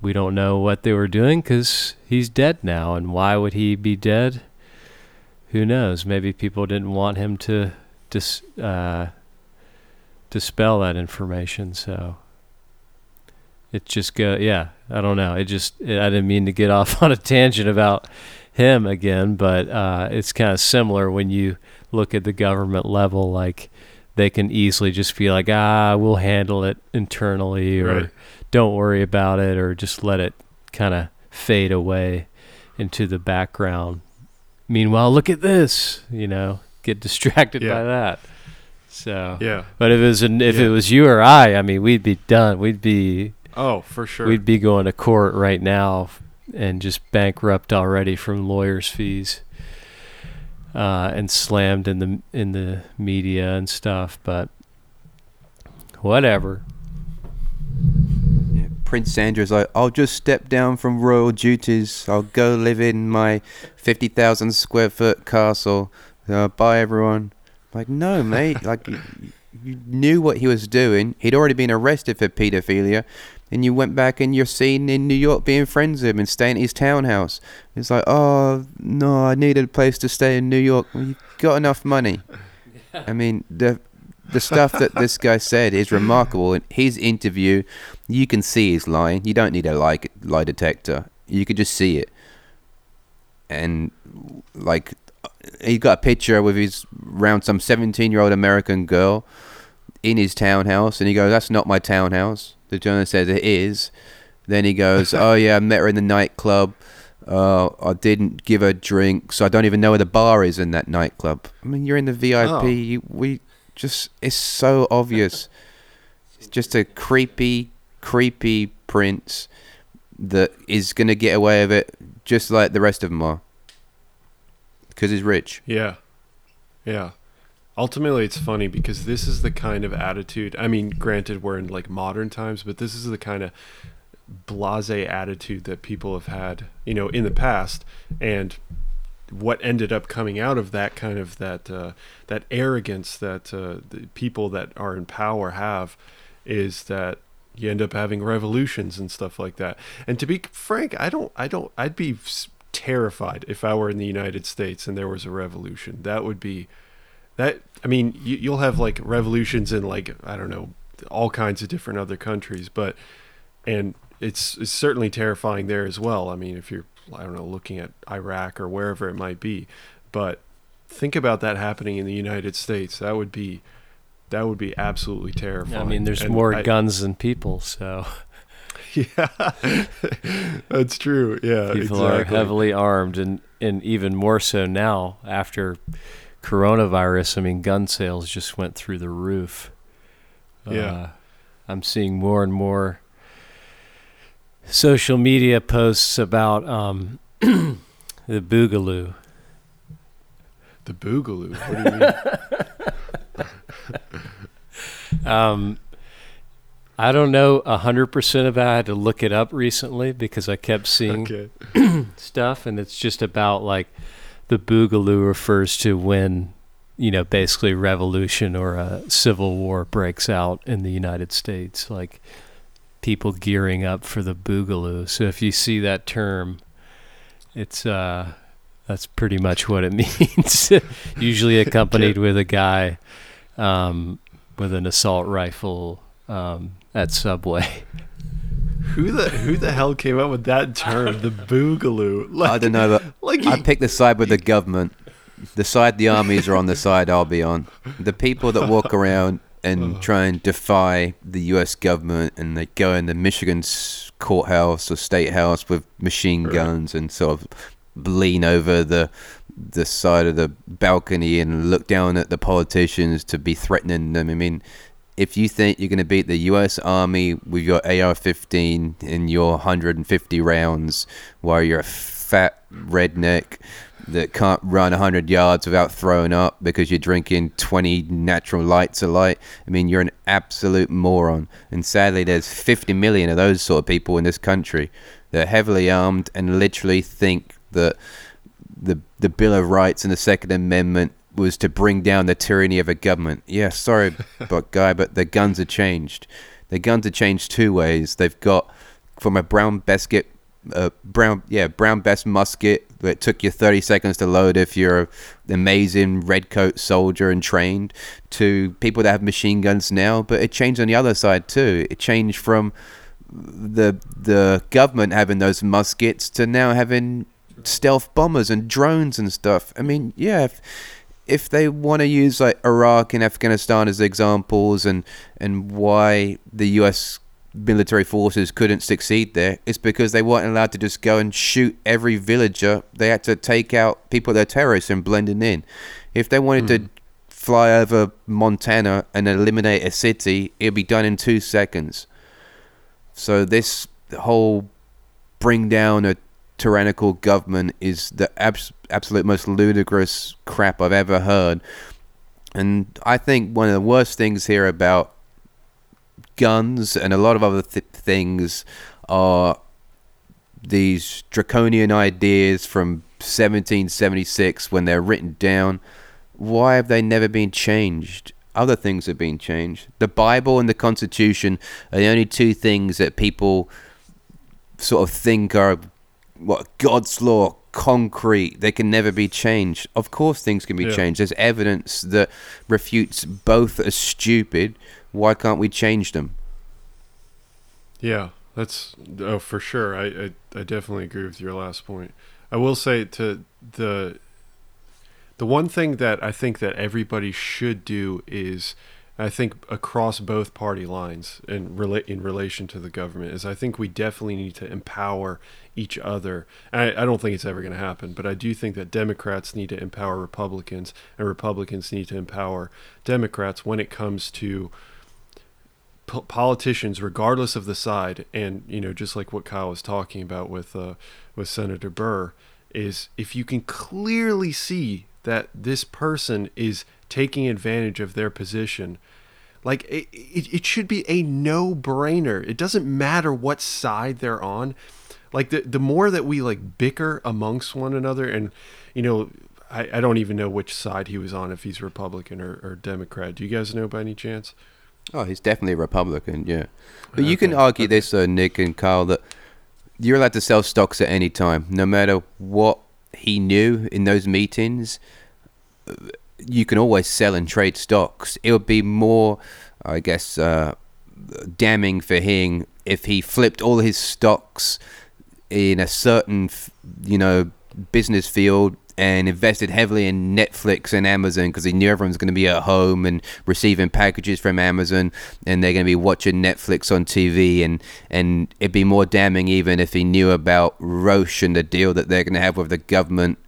we don't know what they were doing because he's dead now. And why would he be dead? Who knows? Maybe people didn't want him to dis, uh, dispel that information. So it just go yeah i don't know it just it, i didn't mean to get [LAUGHS] off on a tangent about him again but uh, it's kind of similar when you look at the government level like they can easily just be like ah we'll handle it internally or Right. don't worry about it or just let it kind of fade away into the background meanwhile look at this you know get [LAUGHS] distracted Yeah. by that so Yeah. but if it was an, if Yeah. it was you or I, I mean, we'd be done. We'd be Oh, for sure. we'd be going to court right now and just bankrupt already from lawyers' fees, uh, and slammed in the in the media and stuff. But whatever. Prince Andrew's like, I'll just step down from royal duties. I'll go live in my 50,000 square foot castle. Uh, bye, everyone. Like, no, mate. like, you, you knew what he was doing. He'd already been arrested for paedophilia. And you went back and you're seen in New York being friends with him and staying at his townhouse. It's like, oh, no, I needed a place to stay in New York. Well, you've got enough money. I [LAUGHS] mean, the the stuff that this guy said is remarkable. In his interview, you can see he's lying. You don't need a lie, lie detector. You could just see it. And like, he got a picture with his around some 17 year old American girl in his townhouse, and he goes, "That's not my townhouse." The journalist says it is. Then he goes, [LAUGHS] "Oh yeah, I met her in the nightclub. Uh, I didn't give her drinks. so I don't even know where the bar is in that nightclub. I mean, you're in the VIP. Oh. You, we just it's so obvious. [LAUGHS] It's just a creepy, creepy prince that is gonna get away with it, just like the rest of them are, because he's rich. Yeah. Yeah. Ultimately, it's funny because this is the kind of attitude. I mean, granted, we're in like modern times, but this is the kind of blase attitude that people have had, you know, in the past. And what ended up coming out of that kind of that uh, that arrogance that uh, the people that are in power have is that you end up having revolutions and stuff like that. And to be frank, I don't, I don't, I'd be terrified if I were in the United States and there was a revolution. That would be that. I mean, you, you'll have like revolutions in like I don't know all kinds of different other countries, but and it's it's certainly terrifying there as well. I mean, if you're I don't know looking at Iraq or wherever it might be, but think about that happening in the United States. That would be that would be absolutely terrifying. I mean, there's And more I- guns than people, so [LAUGHS] Yeah, that's true. Yeah, people are heavily armed, and and even more so now after coronavirus. I mean, gun sales just went through the roof. Yeah. Uh, I'm seeing more and more social media posts about um, [CLEARS THROAT] the Boogaloo. the boogaloo. What do you mean? [LAUGHS] Um, I don't know hundred percent about. it. I had to look it up recently because I kept seeing okay. [CLEARS THROAT] stuff, and it's just about like the Boogaloo refers to when you know basically revolution or a civil war breaks out in the United States, like people gearing up for the Boogaloo. So if you see that term, it's uh that's pretty much what it [LAUGHS] means. [LAUGHS] Usually accompanied with a guy um, with an assault rifle um, at Subway. [LAUGHS] Who the who the hell came up with that term, the boogaloo? Like, I don't know, but Like I you- pick the side with the government. The side the armies are on, the side I'll be on. The people that walk around and uh-huh. try and defy the U.S. government, and they go in the Michigan courthouse or state house with machine guns and sort of lean over the the side of the balcony and look down at the politicians to be threatening them. I mean, if you think you're going to beat the U.S. Army with your AR-15 and your 150 rounds, while you're a fat redneck that can't run 100 yards without throwing up because you're drinking 20 natural lights a light. I mean, you're an absolute moron. And sadly, there's 50 million of those sort of people in this country that are heavily armed and literally think that the the Bill of Rights and the Second Amendment was to bring down the tyranny of a government. Yeah, sorry, [LAUGHS] but guy, but the guns are changed. The guns are changed two ways. They've got from a brown basket a uh, brown yeah Brown Bess musket that took you 30 seconds to load if you're an amazing redcoat soldier and trained to people that have machine guns now but it changed on the other side too it changed from the the government having those muskets to now having stealth bombers and drones and stuff i mean yeah if, if they want to use like Iraq and Afghanistan as examples and and why the US military forces couldn't succeed there, it's because they weren't allowed to just go and shoot every villager. They had to take out people that are terrorists and blending in. If they wanted mm. to hmm. fly over Montana and eliminate a city, it'd be done in two seconds. So this whole bring down a tyrannical government is the abs- absolute most ludicrous crap I've ever heard. And I think one of the worst things here about guns and a lot of other th- things are these draconian ideas from 1776 when they're written down. Why have they never been changed? Other things have been changed. The Bible and the Constitution are the only two things that people sort of think are what God's law, concrete. They can never be changed. Of course, things can be yeah. changed. There's evidence that refutes both as stupid why can't we change them? Yeah, that's oh for sure. I, I I definitely agree with your last point. I will say to the the one thing that I think that everybody should do is I think across both party lines in relate in relation to the government is I think we definitely need to empower each other. I, I don't think it's ever going to happen, but I do think that Democrats need to empower Republicans and Republicans need to empower Democrats when it comes to politicians, regardless of the side, and you know, just like what Kyle was talking about with uh, with Senator Burr, is if you can clearly see that this person is taking advantage of their position, like it, it, it should be a no brainer. It doesn't matter what side they're on. Like the the more that we like bicker amongst one another, and you know, I, I don't even know which side he was on, if he's Republican or, or Democrat. Do you guys know by any chance? Oh, he's definitely a Republican, yeah. But okay. you can argue okay. this, uh, Nick and Kyle, that you're allowed to sell stocks at any time, no matter what he knew in those meetings. You can always sell and trade stocks. It would be more, I guess, uh, damning for him if he flipped all his stocks in a certain, you know, business field and invested heavily in Netflix and Amazon because he knew everyone's going to be at home and receiving packages from Amazon and they're going to be watching Netflix on TV and and it'd be more damning even if he knew about Roche and the deal that they're going to have with the government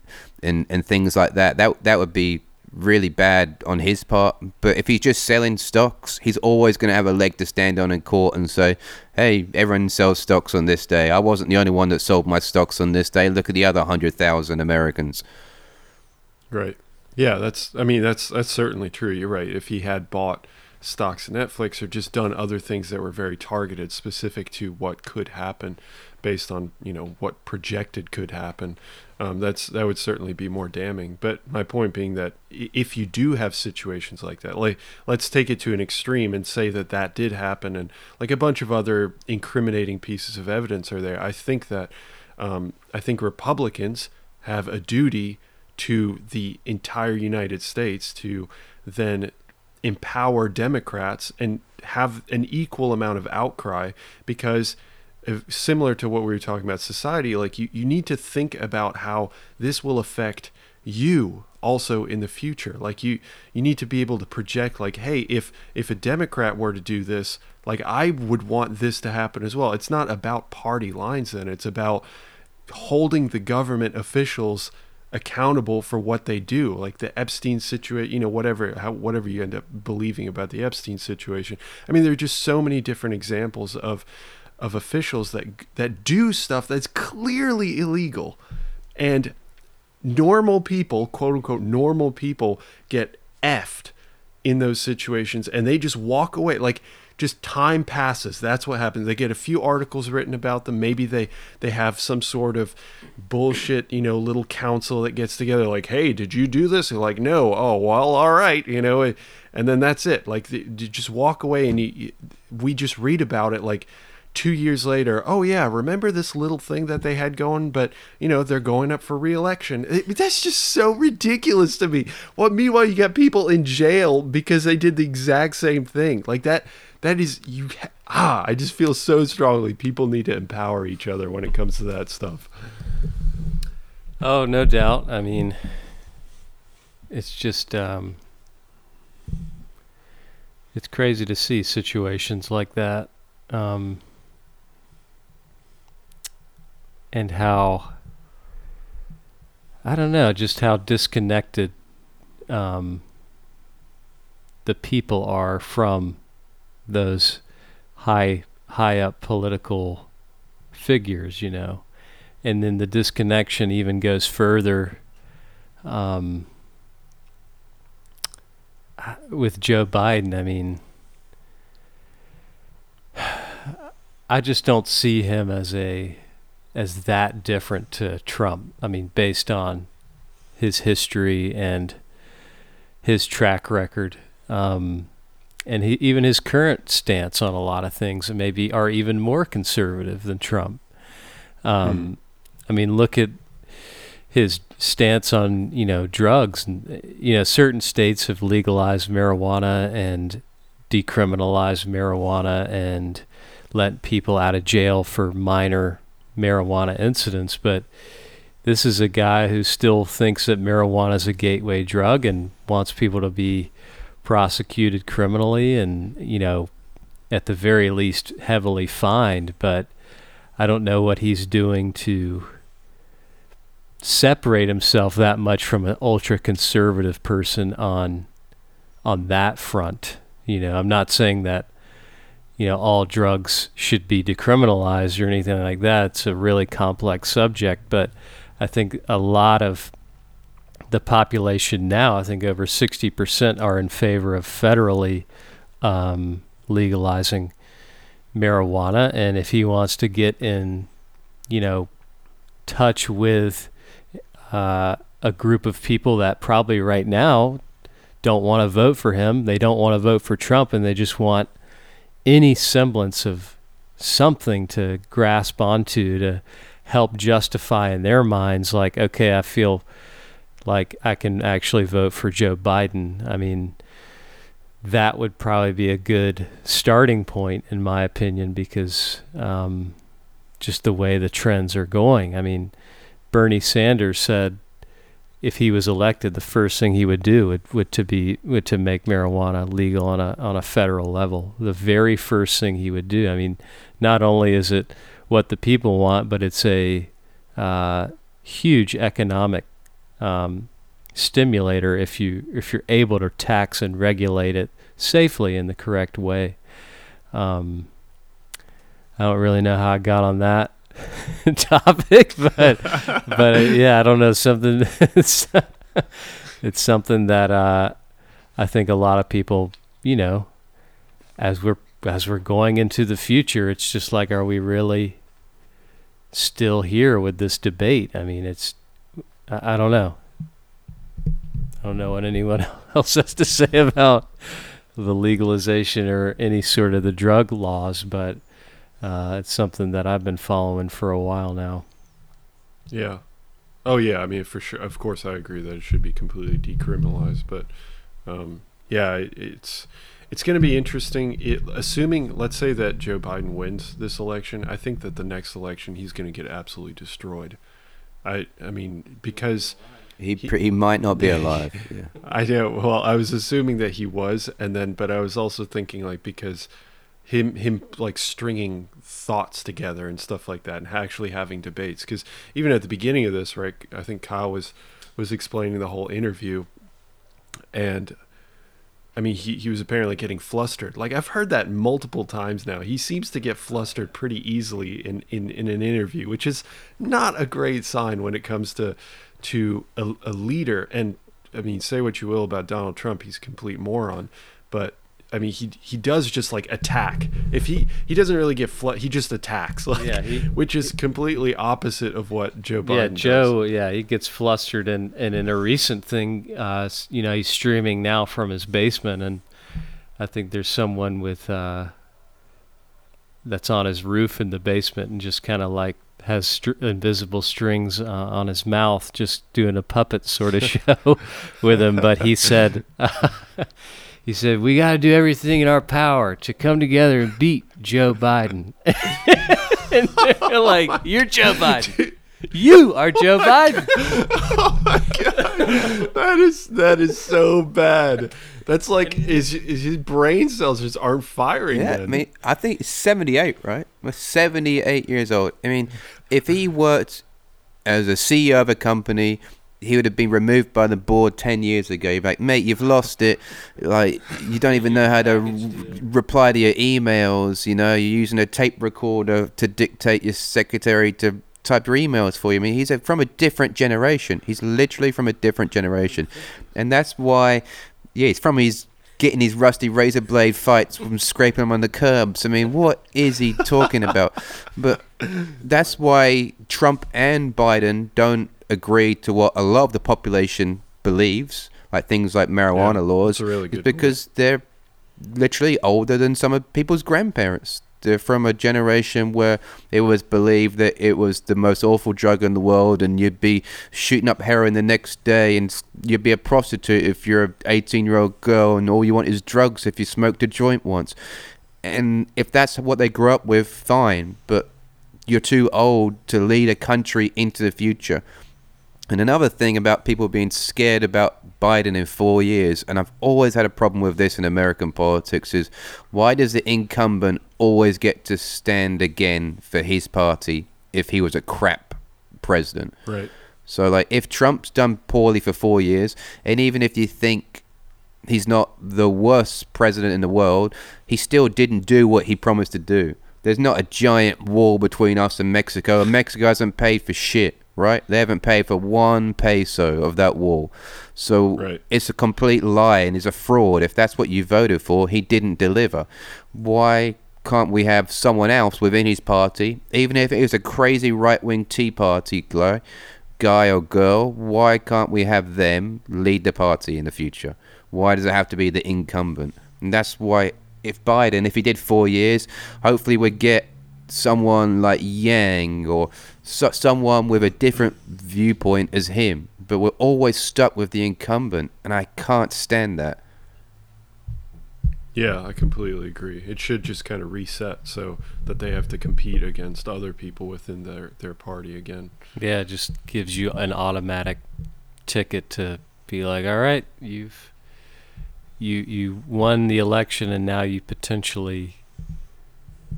and and things like that. That that would be really bad on his part. But if he's just selling stocks, he's always going to have a leg to stand on in court and say, hey, everyone sells stocks on this day. I wasn't the only one that sold my stocks on this day. Look at the other 100,000 Americans. Right. Yeah, that's, I mean, that's, that's certainly true. You're right. If he had bought stocks in Netflix or just done other things that were very targeted, specific to what could happen based on, you know, what projected could happen, um, that's that would certainly be more damning. But my point being that if you do have situations like that, like let's take it to an extreme and say that that did happen, and like a bunch of other incriminating pieces of evidence are there. I think that um, I think Republicans have a duty to the entire United States to then empower Democrats and have an equal amount of outcry because similar to what we were talking about society like you, you need to think about how this will affect you also in the future. Like you you need to be able to project like hey if if a democrat were to do this like i would want this to happen as well. It's not about party lines then. It's about holding the government officials accountable for what they do. Like the epstein situation you know whatever how whatever you end up believing about the epstein situation. I mean there are just so many different examples of of officials that that do stuff that's clearly illegal and normal people, quote unquote, normal people get effed in those situations and they just walk away. Like, just time passes. That's what happens. They get a few articles written about them. Maybe they they have some sort of bullshit, you know, little council that gets together. Like, hey, did you do this? Like, no. Oh, well, all right, you know, and then that's it. Like, you just walk away, and you, you, we just read about it. Like, two years later, oh yeah, remember this little thing that they had going, but you know they're going up for reelection. It, that's just so ridiculous to me. Well, meanwhile you got people in jail because they did the exact same thing. Like that. That is you. Ah, I just feel so strongly. People need to empower each other when it comes to that stuff. Oh, no doubt. I mean, it's just um, it's crazy to see situations like that. Um, and how I don't know, just how disconnected um, the people are from those high high up political figures, you know, and then the disconnection even goes further um, [SIGHS] with Joe Biden. I mean, [SIGHS] I just don't see him as a as that different to Trump. I mean, based on his history and his track record, um, and he, even his current stance on a lot of things maybe are even more conservative than Trump. Um, mm. I mean, look at his stance on you know drugs. And, you know, certain states have legalized marijuana and decriminalized marijuana and let people out of jail for minor marijuana incidents, but this is a guy who still thinks that marijuana is a gateway drug and wants people to be prosecuted criminally and, you know, at the very least heavily fined, but I don't know what he's doing to separate himself that much from an ultra conservative person on on that front. You know, I'm not saying that you know all drugs should be decriminalized or anything like that. It's a really complex subject, but I think a lot of the population now, I think over 60% are in favor of federally um, legalizing marijuana. And if he wants to get in, you know, touch with uh, a group of people that probably right now don't want to vote for him, they don't want to vote for Trump, and they just want any semblance of something to grasp onto to help justify in their minds like okay I feel like I can actually vote for Joe Biden. I mean that would probably be a good starting point in my opinion because um, just the way the trends are going. I mean Bernie Sanders said if he was elected, the first thing he would do would, would to be would to make marijuana legal on a on a federal level. The very first thing he would do. I mean, not only is it what the people want, but it's a uh, huge economic um, stimulator if you if you're able to tax and regulate it safely in the correct way. Um, I don't really know how I got on that. [LAUGHS] topic, but but uh, yeah, I don't know something. it's, [LAUGHS] it's something that uh, I think a lot of people, you know, as we're as we're going into the future, it's just like, are we really still here with this debate? I mean, it's I, I don't know. I don't know what anyone [LAUGHS] else has to say about the legalization or any sort of the drug laws, but uh, it's something that I've been following for a while now. Yeah. Oh yeah. I mean, for sure. Of course, I agree that it should be completely decriminalized. But um, yeah, it's it's going to be interesting. It, assuming, let's say that Joe Biden wins this election, I think that the next election he's going to get absolutely destroyed. I I mean because. He, he, he might not be [LAUGHS] alive. Yeah. I know. Well, I was assuming that he was, and then, but I was also thinking like because him him like stringing thoughts together and stuff like that and actually having debates because even at the beginning of this right i think kyle was was explaining the whole interview and I mean, he, he was apparently getting flustered. Like I've heard that multiple times now. He seems to get flustered pretty easily in, in, in an interview, which is not a great sign when it comes to to a, a leader. And I mean, say what you will about Donald Trump, he's a complete moron. But I mean, he he does just like attack. If he he doesn't really get fl- he just attacks. [LAUGHS] Like, Yeah, he- which is completely opposite of what Joe Biden. yeah, does. Joe. Yeah, he gets flustered, and and in a recent thing, uh, you know, he's streaming now from his basement, and I think there's someone with uh, that's on his roof in the basement, and just kind of like has str- invisible strings uh, on his mouth, just doing a puppet sort of [LAUGHS] show [LAUGHS] with him. But he said. He said, "We got to do everything in our power to come together and beat Joe Biden." [LAUGHS] and they're oh like, "You're Joe Biden. You are oh Joe Biden." Oh God. That is that is so bad. That's like his his brain cells just aren't firing. Yeah, then. I mean, I think he's 78, right? Well, 78 years old. I mean, if he worked as a CEO of a company, he would have been removed by the board 10 years ago. You're like, mate, you've lost it. Like, you don't even know how to r- reply to your emails. You know, you're using a tape recorder to dictate your secretary to type your emails for you. I mean, he's a, from a different generation. He's literally from a different generation. And that's why, yeah, he's from his getting his rusty razor blade fights from scraping them on the curbs. I mean, what is he talking about? But that's why Trump and Biden don't agree to what a lot of the population believes, like things like marijuana Yeah, laws, really because they're literally older than some of people's grandparents. They're from a generation where it was believed that it was the most awful drug in the world, and you'd be shooting up heroin the next day, and you'd be a prostitute if you're an 18 year old girl, and all you want is drugs if you smoked a joint once. And if that's what they grew up with, fine, but you're too old to lead a country into the future. And another thing about people being scared about Biden in four years, and I've always had a problem with this in American politics, is why does the incumbent always get to stand again for his party if he was a crap president? right. So, like, if Trump's done poorly for four years, and even if you think he's not the worst president in the world, he still didn't do what he promised to do. There's not a giant wall between us and Mexico, and Mexico hasn't paid for shit, right? They haven't paid for one peso of that wall. So Right. it's a complete lie and is a fraud. If that's what you voted for, he didn't deliver. Why can't we have someone else within his party, even if it was a crazy right wing Tea Party guy, guy or girl, why can't we have them lead the party in the future? Why does it have to be the incumbent? And that's why, if Biden, if he did four years, hopefully we'd get someone like Yang or so, someone with a different viewpoint as him. But we're always stuck with the incumbent, and I can't stand that. Yeah, I completely agree. It should just kind of reset so that they have to compete against other people within their, their party again. Yeah, it just gives you an automatic ticket to be like, all right, you've you you won the election, and now you potentially,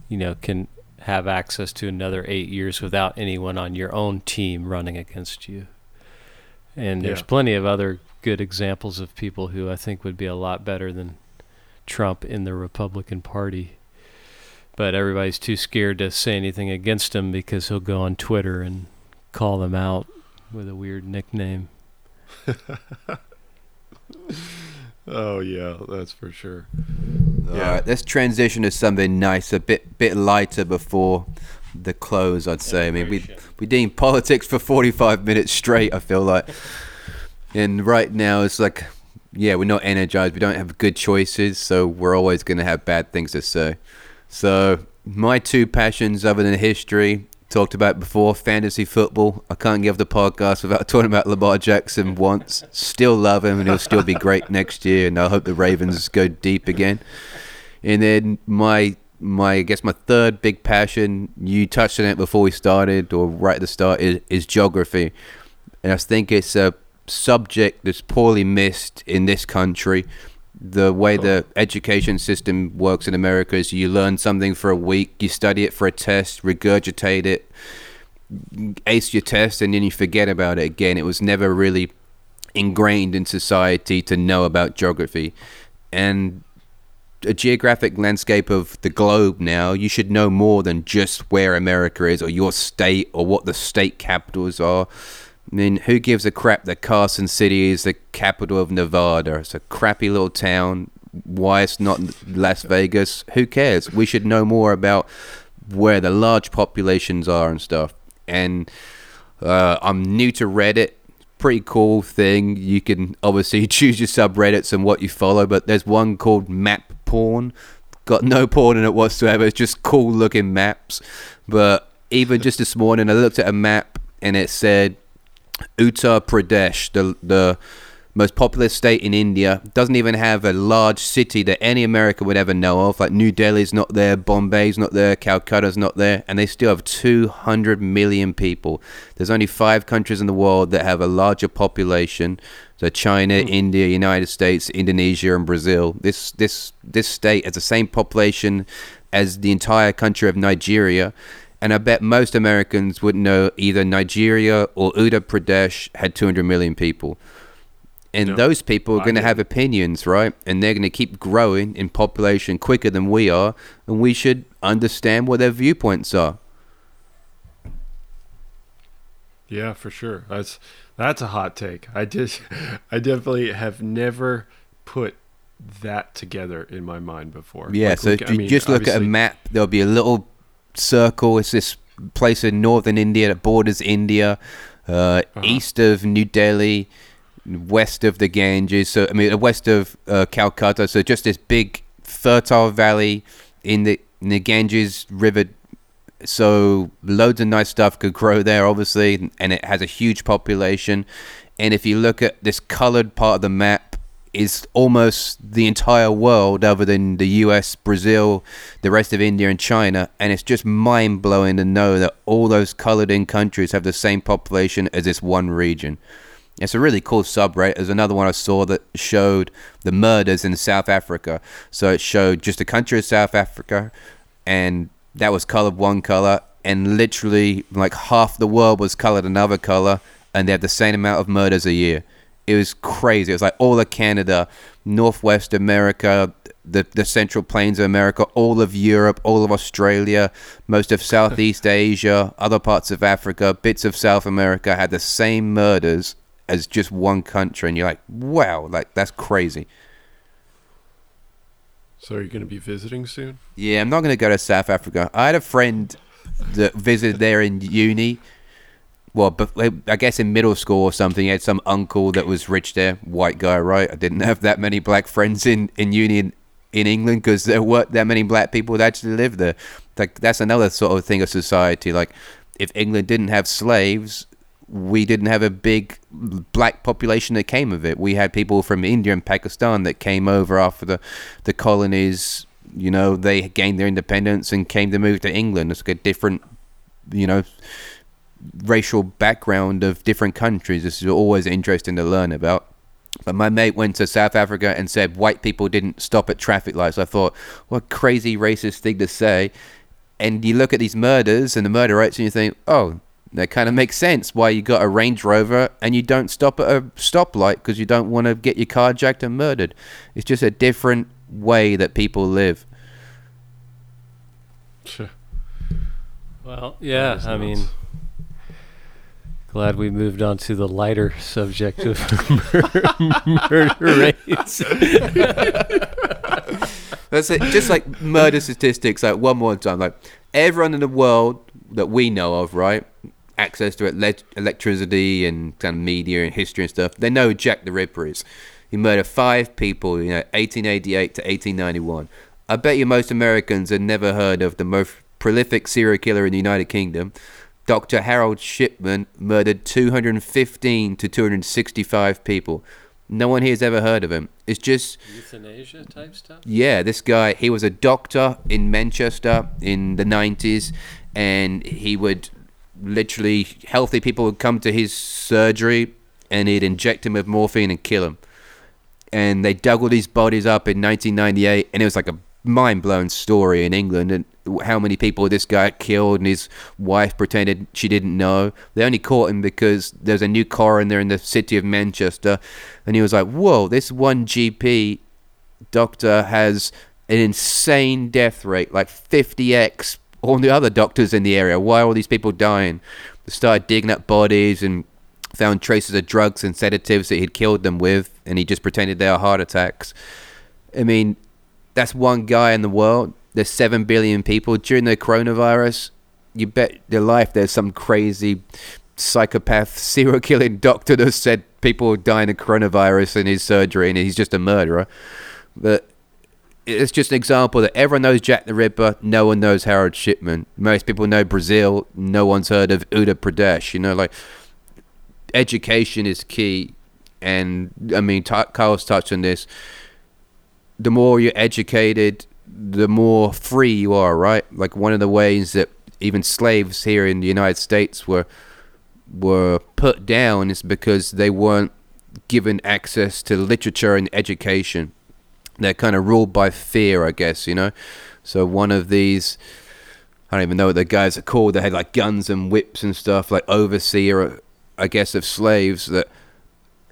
you know, can have access to another eight years without anyone on your own team running against you. And there's Yeah. plenty of other good examples of people who I think would be a lot better than Trump in the Republican Party. But everybody's too scared to say anything against him because he'll go on Twitter and call them out with a weird nickname. [LAUGHS] Oh yeah, that's for sure. All right, let's transition to something nice, a bit bit lighter before the close. I'd say. I mean, we we doing politics for forty five minutes straight. I feel like, and right now it's like, yeah, we're not energized. We don't have good choices, so we're always gonna have bad things to say. So my two passions, other than history, talked about before, fantasy football. I can't give the podcast without [LAUGHS] talking about Lamar Jackson once. Still love him, and he'll still be great [LAUGHS] next year. And I hope the Ravens go deep again. And then my my I guess my third big passion, you touched on it before we started, or right at the start, is, is geography. And I think it's a subject that's poorly missed in this country. The way the education system works in America is you learn something for a week, you study it for a test, regurgitate it, ace your test, and then you forget about it again. It was never really ingrained in society to know about geography. and a geographic landscape of the globe now, you should know more than just where America is or your state or what the state capitals are. I mean, who gives a crap that Carson City is the capital of Nevada? It's a crappy little town. Why it's not Las Vegas? Who cares? We should know more about where the large populations are and stuff. And uh, I'm new to Reddit. Pretty cool thing. You can obviously [LAUGHS] choose your subreddits and what you follow, but there's one called Map Porn. Got no porn in it whatsoever. It's just cool looking maps. But even just this morning, I looked at a map and it said Uttar Pradesh, the the most populous state in India, doesn't even have a large city that any American would ever know of. Like New Delhi's not there, Bombay's not there, Calcutta's not there, and they still have 200 million people. There's only five countries in the world that have a larger population. So China, mm. India, United States, Indonesia, and Brazil. This this this state has the same population as the entire country of Nigeria. And I bet most Americans wouldn't know either Nigeria or Uttar Pradesh had 200 million people and those people are going to have opinions, right? And they're going to keep growing in population quicker than we are, and we should understand what their viewpoints are. Yeah, for sure. That's that's a hot take. I just [LAUGHS] I definitely have never put that together in my mind before. Yeah, like, so look, you mean, just look at a map, there'll be a little circle. It's this place in northern India that borders India, uh, uh-huh. east of New Delhi west of the Ganges. So I mean, west of uh, Calcutta. So just this big fertile valley in the in the Ganges River. So loads of nice stuff could grow there, obviously, and it has a huge population. And if you look at this colored part of the map, is almost the entire world other than the US, Brazil, the rest of India and China. And it's just mind blowing to know that all those colored in countries have the same population as this one region. It's a really cool subreddit. There's another one I saw that showed the murders in South Africa. So it showed just the country of South Africa, and that was colored one color, and literally like half the world was colored another color, and they have the same amount of murders a year. It was crazy. It was like all of Canada, Northwest America, the, the Central Plains of America, all of Europe, all of Australia, most of Southeast [LAUGHS] Asia, other parts of Africa, bits of South America had the same murders as just one country, and you're like, wow, like that's crazy. So are you going to be visiting soon? Yeah, I'm not going to go to South Africa. I had a friend that visited there in uni. Well, I guess in middle school or something, you had some uncle that was rich there, white guy, right? I didn't have that many black friends in in uni in, England because there weren't that many black people that actually lived there. Like that's another sort of thing of society. Like if England didn't have slaves, we didn't have a big black population that came of it. We had people from India and Pakistan that came over after the, the colonies, you know, they gained their independence and came to move to England. It's a different, you know, racial background of different countries. This is always interesting to learn about. But my mate went to South Africa and said white people didn't stop at traffic lights. I thought, what crazy racist thing to say. And you look at these murders and the murder rates and you think, oh, that kind of makes sense why you got a Range Rover and you don't stop at a stoplight because you don't want to get your car jacked and murdered. It's just a different way that people live. Sure. Well, yeah, I mean, glad we moved on to the lighter subject of [LAUGHS] murder rates. [LAUGHS] That's it. Just like murder statistics, like one more time, like everyone in the world that we know of, right? access to electricity and kind of media and history and stuff, they know Jack the Ripper is. He murdered five people, you know, 1888 to 1891. I bet you most Americans have never heard of the most prolific serial killer in the United Kingdom. Dr. Harold Shipman murdered 215 to 265 people. No one here has ever heard of him. It's just euthanasia type stuff. Yeah, this guy. He was a doctor in Manchester in the 90s, and he would literally healthy people would come to his surgery and he'd inject him with morphine and kill him. And they dug all these bodies up in 1998, and it was like a mind blowing story in England and how many people this guy killed, and his wife pretended she didn't know. They only caught him because there's a new coroner in the city of Manchester, and he was like, "Whoa, this one GP doctor has an insane death rate, like 50x all the other doctors in the area. Why are all these people dying? They started digging up bodies and found traces of drugs and sedatives that he'd killed them with, and he just pretended they were heart attacks. I mean, that's one guy in the world. There's 7 billion people. During the coronavirus, you bet your life there's some crazy psychopath [LAUGHS] serial killing doctor that said people are dying of coronavirus in his surgery and he's just a murderer. But it's just an example that everyone knows Jack the Ripper, no one knows Harold Shipman. Most people know Brazil, no one's heard of Uttar Pradesh. You know, like education is key, and I mean, t- Carl's touched on this. The more you're educated, the more free you are, right? Like one of the ways that even slaves here in the United States were were put down is because they weren't given access to literature and education they're kind of ruled by fear, I guess, you know. So one of these, I don't even know what the guys are called. They had like guns and whips and stuff, like overseer, I guess, of slaves. That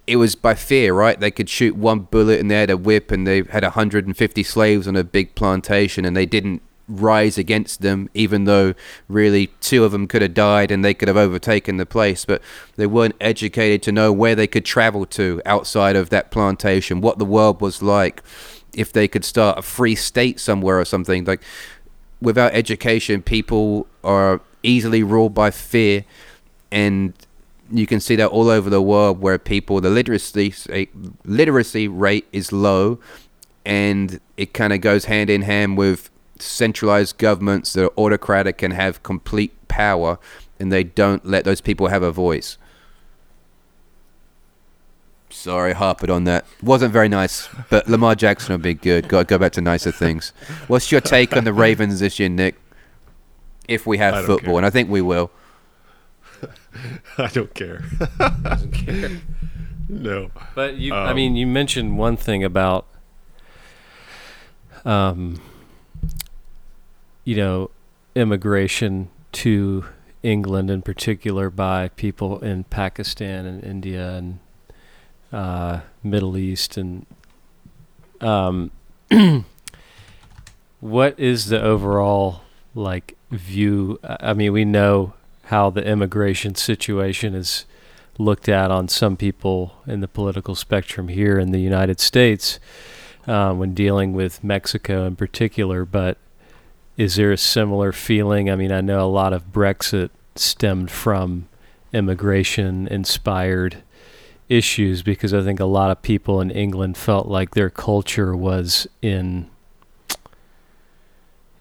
it was by fear, right? They could shoot one bullet and they had a whip, and they had 150 slaves on a big plantation, and they didn't rise against them, even though really two of them could have died and they could have overtaken the place. But they weren't educated to know where they could travel to outside of that plantation, what the world was like if they could start a free state somewhere or something. Like without education, people are easily ruled by fear, and you can see that all over the world where people the literacy literacy rate is low, and it kind of goes hand in hand with centralized governments that are autocratic and have complete power, and they don't let those people have a voice. Sorry, harped on that. Wasn't very nice, but Lamar Jackson will be good. Got to go back to nicer things. What's your take on the Ravens this year, Nick? If we have football, care. and I think we will. [LAUGHS] I don't care. Doesn't [LAUGHS] care. No. But you, um, I mean, you mentioned one thing about, um, you know, immigration to England in particular by people in Pakistan and India and uh, Middle East, and um, [CLEARS THROAT] what is the overall like view? I mean, we know how the immigration situation is looked at on some people in the political spectrum here in the United States uh, when dealing with Mexico in particular, but is there a similar feeling? I mean, I know a lot of Brexit stemmed from immigration inspired issues because I think a lot of people in England felt like their culture was in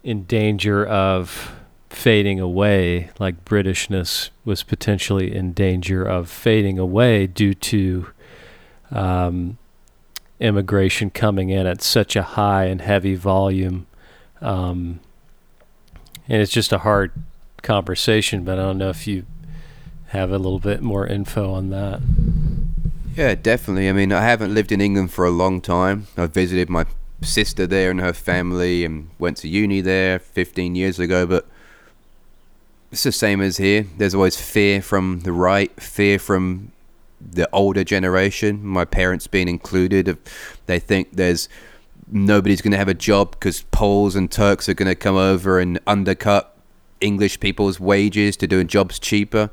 in danger of fading away, like Britishness was potentially in danger of fading away due to um, immigration coming in at such a high and heavy volume. Um, and it's just a hard conversation, but I don't know if you have a little bit more info on that. Yeah, definitely. I mean, I haven't lived in England for a long time. I visited my sister there and her family and went to uni there 15 years ago, but it's the same as here. There's always fear from the right, fear from the older generation, my parents being included. They think there's nobody's going to have a job because Poles and Turks are going to come over and undercut English people's wages to do jobs cheaper.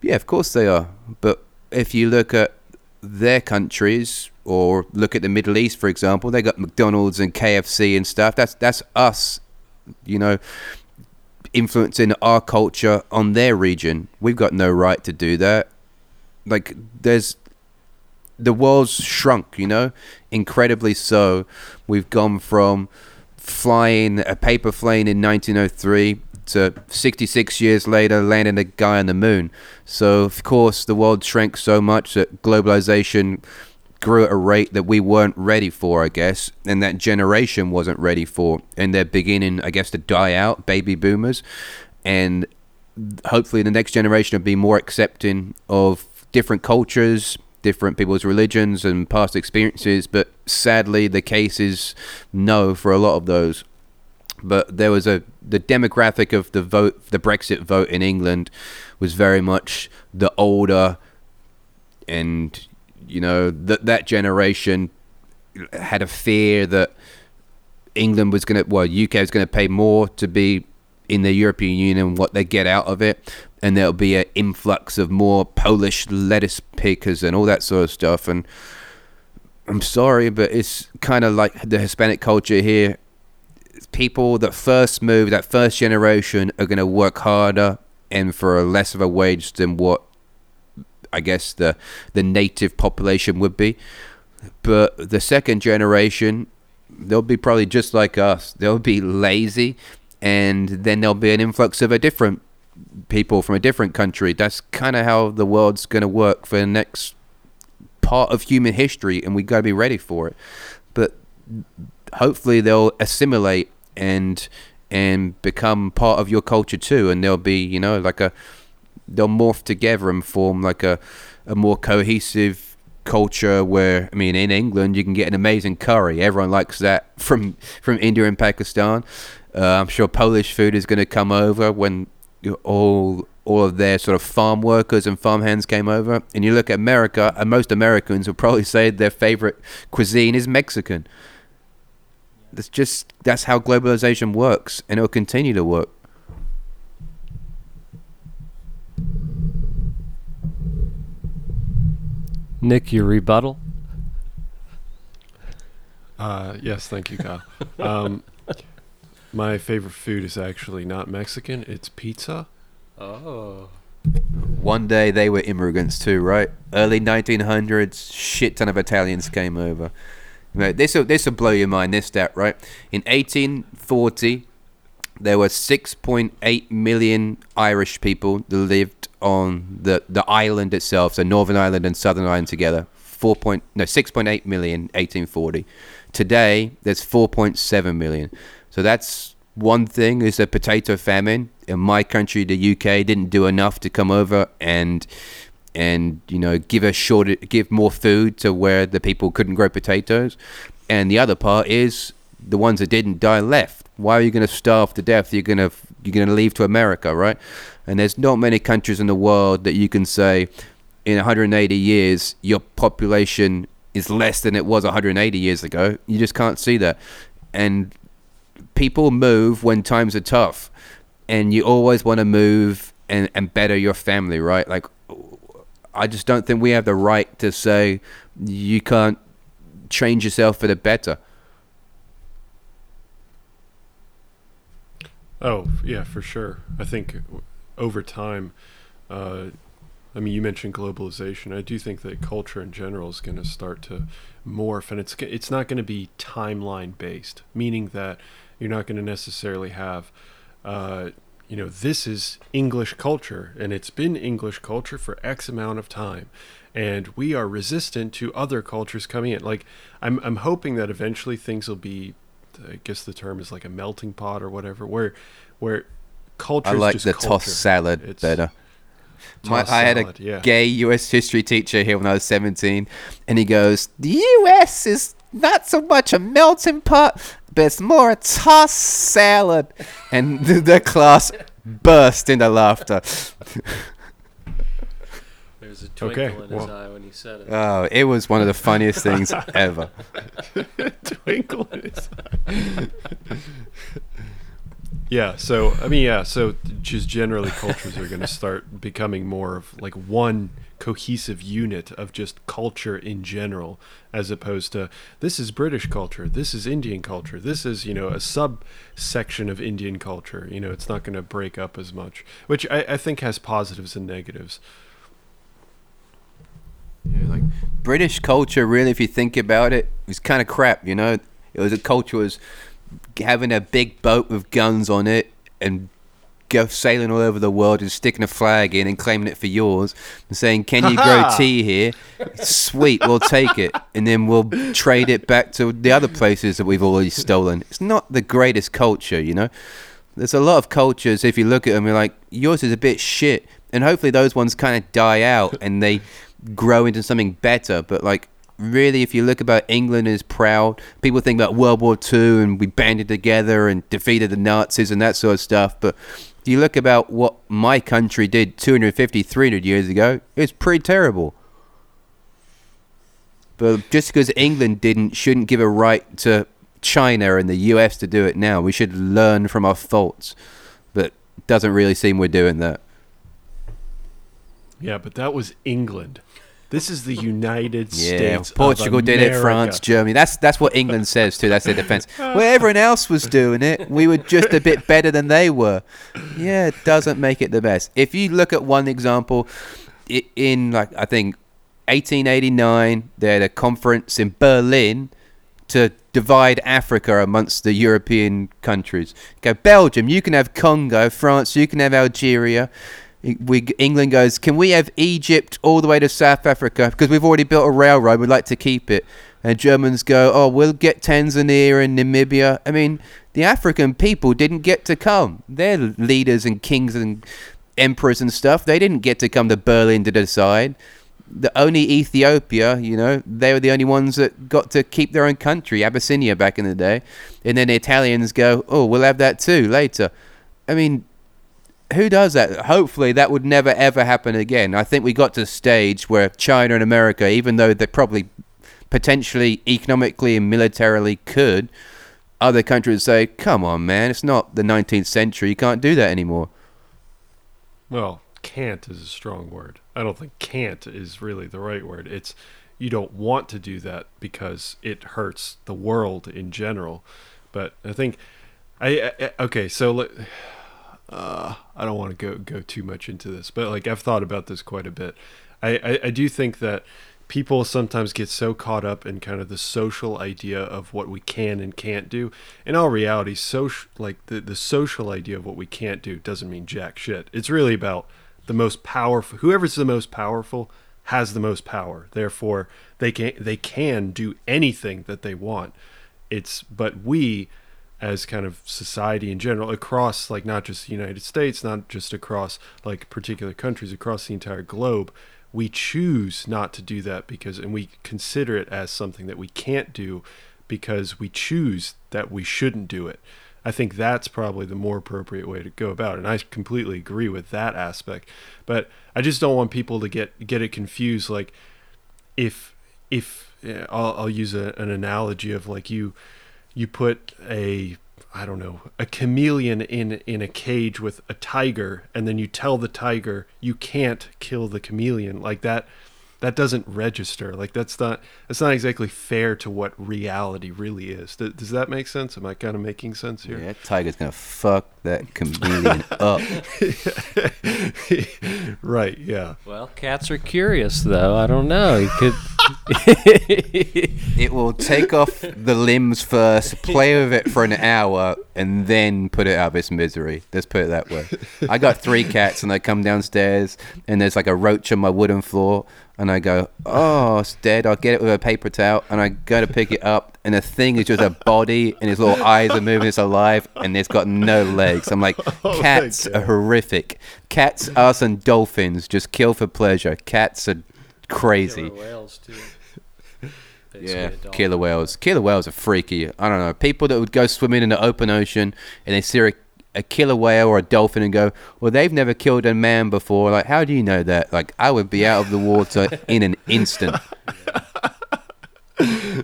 Yeah, of course they are. But if you look at their countries or look at the Middle East, for example, they got McDonald's and KFC and stuff. That's that's us, you know, influencing our culture on their region. We've got no right to do that. Like there's the world's shrunk, you know, incredibly so. We've gone from flying a paper plane in 1903 to 66 years later landing a guy on the moon. So, of course, the world shrank so much that globalization grew at a rate that we weren't ready for, I guess, and that generation wasn't ready for. And they're beginning, I guess, to die out, baby boomers. And hopefully, the next generation will be more accepting of different cultures, different people's religions, and past experiences. But sadly, the case is no for a lot of those but there was a the demographic of the vote, the Brexit vote in England, was very much the older, and you know that that generation had a fear that England was going to, well, UK was going to pay more to be in the European Union, what they get out of it, and there'll be an influx of more Polish lettuce pickers and all that sort of stuff. And I'm sorry, but it's kind of like the Hispanic culture here. People that first move, that first generation, are going to work harder and for less of a wage than what I guess the the native population would be. But the second generation, they'll be probably just like us. They'll be lazy, and then there'll be an influx of a different people from a different country. That's kind of how the world's going to work for the next part of human history, and we got to be ready for it. But hopefully, they'll assimilate and and become part of your culture too, and they'll be, you know, like a they'll morph together and form like a a more cohesive culture where I mean in England you can get an amazing curry. Everyone likes that [LAUGHS] from from India and Pakistan. Uh, I'm sure Polish food is going to come over when all all of their sort of farm workers and farm hands came over. And you look at America and most Americans will probably [LAUGHS] say their favorite cuisine is Mexican. That's just that's how globalization works and it'll continue to work Nick, your rebuttal? Uh, yes, thank you, Kyle. um, my favorite food is actually not Mexican; it's pizza. Oh. One day they were immigrants too, right? Early 1900s, shit ton of Italians came over. Right, this will this will blow your mind. This stat, right? In 1840, there were 6.8 million Irish people that lived on the, the island itself, so Northern Ireland and Southern Ireland together. 4 point, no 6.8 million 1840. Today there's 4.7 million. So that's one thing is the potato famine. In my country, the UK didn't do enough to come over and and you know give a short give more food to where the people couldn't grow potatoes. And the other part is the ones that didn't die left. Why are you going to starve to death? You're going to you're going to leave to America, right? And there's not many countries in the world that you can say in 180 years your population is less than it was 180 years ago. You just can't see that. And people move when times are tough. And you always want to move and, and better your family, right? Like, I just don't think we have the right to say you can't change yourself for the better. Oh yeah, for sure. I think over time, uh, I mean, you mentioned globalization. I do think that culture in general is going to start to morph, and it's it's not going to be timeline based, meaning that you're not going to necessarily have, uh, you know, this is English culture, and it's been English culture for X amount of time, and we are resistant to other cultures coming in. Like, I'm I'm hoping that eventually things will be, I guess the term is like a melting pot or whatever, where where culture. I like the culture. toss salad It's- better. My, I had a yeah. gay U.S. history teacher here when I was 17, and he goes, "The U.S. is not so much a melting pot, but it's more a toss salad." And [LAUGHS] the, the class burst into laughter. [LAUGHS] There's a Okay, twinkle in his well- eye when he said it. Oh, it was one of the funniest things [LAUGHS] ever. [LAUGHS] twinkle in his eye. yeah so i mean yeah so just generally cultures are going to start becoming more of like one cohesive unit of just culture in general as opposed to this is british culture this is indian culture this is you know a subsection of indian culture you know it's not going to break up as much which I, I think has positives and negatives Yeah, like British culture, really, if you think about it, was kind of crap. You know, it was a culture was having a big boat with guns on it and go sailing all over the world and sticking a flag in and claiming it for yours and saying, "Can you grow tea here? Sweet, we'll take it, and then we'll trade it back to the other places that we've already stolen." It's not the greatest culture, you know. There's a lot of cultures. If you look at them, you're like, yours is a bit shit, and hopefully those ones kind of die out and they grow into something better. But like, really, if you look about England is proud, people think about World War II and we banded together and defeated the Nazis and that sort of stuff. But if you look about what my country did 250, 300 years ago, it's pretty terrible. But just because England didn't, shouldn't give a right to China and the US to do it now. We should learn from our faults. But doesn't really seem we're doing that. Yeah, but that was England. This is the United Yeah, States. Portugal did it, France, Germany. That's that's what England says too. That's their defense. Well, everyone else was doing it. We were just a bit better than they were. Yeah, it doesn't make it the best. If you look at one example, i- in like I think 1889, they had a conference in Berlin to divide Africa amongst the European countries. Go Belgium, you can have Congo. France, you can have Algeria. We England goes, can we have Egypt all the way to South Africa because we've already built a railroad. We'd like to keep it. And Germans go, oh, we'll get Tanzania and Namibia. I mean, the African people didn't get to come. They're leaders and kings and emperors and stuff. They didn't get to come to Berlin to decide the only Ethiopia, you know, they were the only ones that got to keep their own country, Abyssinia back in the day. And then the Italians go, oh, we'll have that too later. I mean, who does that? Hopefully, that would never ever happen again. I think we got to a stage where China and America, even though they probably potentially economically and militarily could, other countries say, come on, man, it's not the 19th century. You can't do that anymore. Well, can't is a strong word. I don't think can't is really the right word. It's you don't want to do that because it hurts the world in general. But I think I, I okay, so let, uh, I don't want to go go too much into this, but like I've thought about this quite a bit. I, I, I do think that people sometimes get so caught up in kind of the social idea of what we can and can't do. In all reality, social like the, the social idea of what we can't do doesn't mean jack shit. It's really about the most powerful whoever's the most powerful has the most power. Therefore, they can they can do anything that they want. It's but we as kind of society in general across like not just the United States, not just across like particular countries across the entire globe, we choose not to do that because and we consider it as something that we can't do because we choose that we shouldn't do it. I think that's probably the more appropriate way to go about it. And I completely agree with that aspect. But I just don't want people to get get it confused like if if yeah, I'll, I'll use a, an analogy of like you you put a I don't know a chameleon in in a cage with a tiger and then you tell the tiger you can't kill the chameleon like that that doesn't register like that's not that's not exactly fair to what reality really is does, does that make sense am i kind of making sense here Yeah, that tiger's gonna fuck that comedian [LAUGHS] up. [LAUGHS] right yeah Well, cats are curious, though. I don't know. You could. [LAUGHS] It will take off the limbs first, play with it for an hour, and then put it out of its misery. Let's put it that way. I got three cats, and they come downstairs, and there's like a roach on my wooden floor, and I go, "Oh, it's dead." I'll get it with a paper towel, and I go to pick it up, and the thing is just a body, and its little eyes are moving. It's alive, and it's got no legs. I'm like, [LAUGHS] Oh my cats God. are horrific. Cats, us, and dolphins just kill for pleasure. Cats are crazy. whales too. [LAUGHS] Yeah, killer whales. Killer whales are freaky. I don't know. People that would go swimming in the open ocean and they see a, a killer whale or a dolphin and go, well, they've never killed a man before. Like, how do you know that? Like, I would be out of the water [LAUGHS] in an instant. [LAUGHS]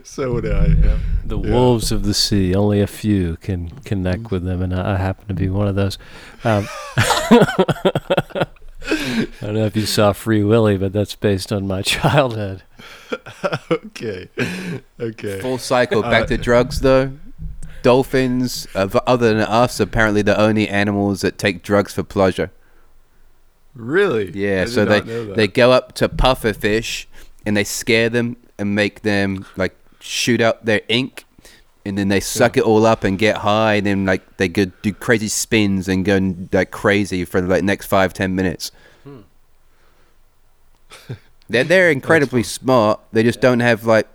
so would i yeah. The Yeah. wolves of the sea. Only a few can connect with them, and I, I happen to be one of those. Um, [LAUGHS] I don't know if you saw Free Willy, but that's based on my childhood. okay okay Full cycle. Back Uh, to drugs, though. Dolphins, uh, other than us, apparently the only animals that take drugs for pleasure. really Yeah, so they not know that. they go up to pufferfish and they scare them and make them like shoot out their ink, and then they suck it all up and get high, and then like they go do crazy spins and go like crazy for like next five ten minutes. Hmm. [LAUGHS] they're they're incredibly smart. They just don't have like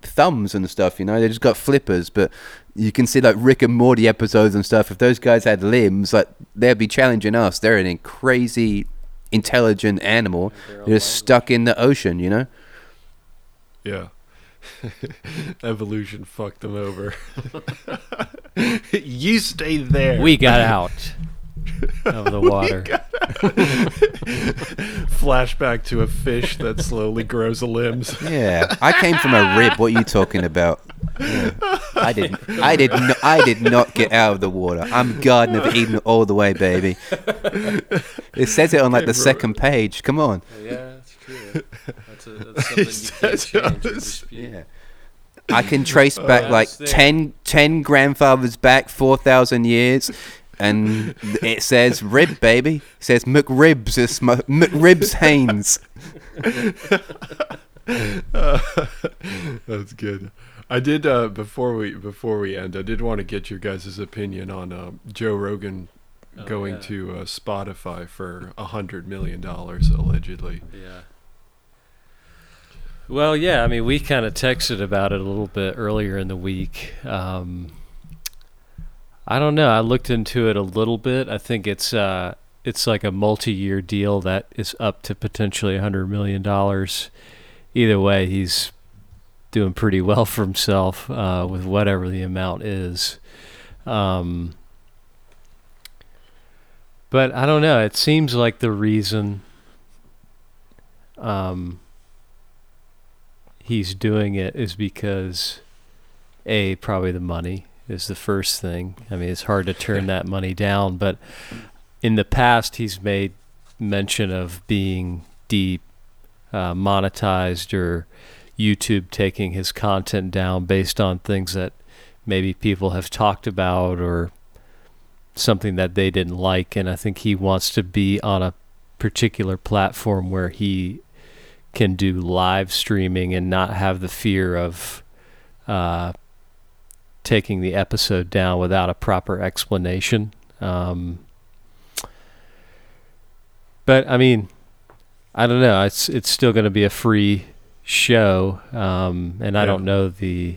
thumbs and stuff, you know. They just got flippers, but. You can see like Rick and Morty episodes and stuff. If those guys had limbs, like they'd be challenging us. They're an crazy, intelligent animal. They're just stuck in the ocean, you know? Yeah. [LAUGHS] Evolution fucked them over. [LAUGHS] you stay there. We got out of the water. [LAUGHS] Flashback to a fish that slowly grows limbs. Yeah, I came from a rib. What are you talking about? Yeah. I didn't. I did. not I did not get out of the water. I'm Garden of Eden all the way, baby. It says it on like the second page. Come on. Yeah, that's true. That's, a, that's something you [LAUGHS] can't change. Yeah. I can trace [LAUGHS] back Uh, like that's 10, 10 grandfathers back, 4,000 years. And it says rib, baby. It says McRibs. It's my, McRibs Haynes. [LAUGHS] That's good. I did uh, before we before we end. I did want to get your guys' opinion on um, Joe Rogan Oh, going yeah. to uh, Spotify for a hundred million dollars allegedly. Yeah. Well, yeah. I mean, we kind of texted about it a little bit earlier in the week. Um, I don't know. I looked into it a little bit. I think it's uh, it's like a multi-year deal that is up to potentially hundred million dollars. Either way, he's doing pretty well for himself uh, with whatever the amount is. Um, but I don't know. It seems like the reason um, he's doing it is because a probably the money is the first thing. I mean, it's hard to turn that money down, but in the past he's made mention of being deep uh, monetized or YouTube taking his content down based on things that maybe people have talked about or something that they didn't like and I think he wants to be on a particular platform where he can do live streaming and not have the fear of uh, taking the episode down without a proper explanation. Um, but I mean, I don't know. It's it's still going to be a free show, um, and I Yeah. don't know the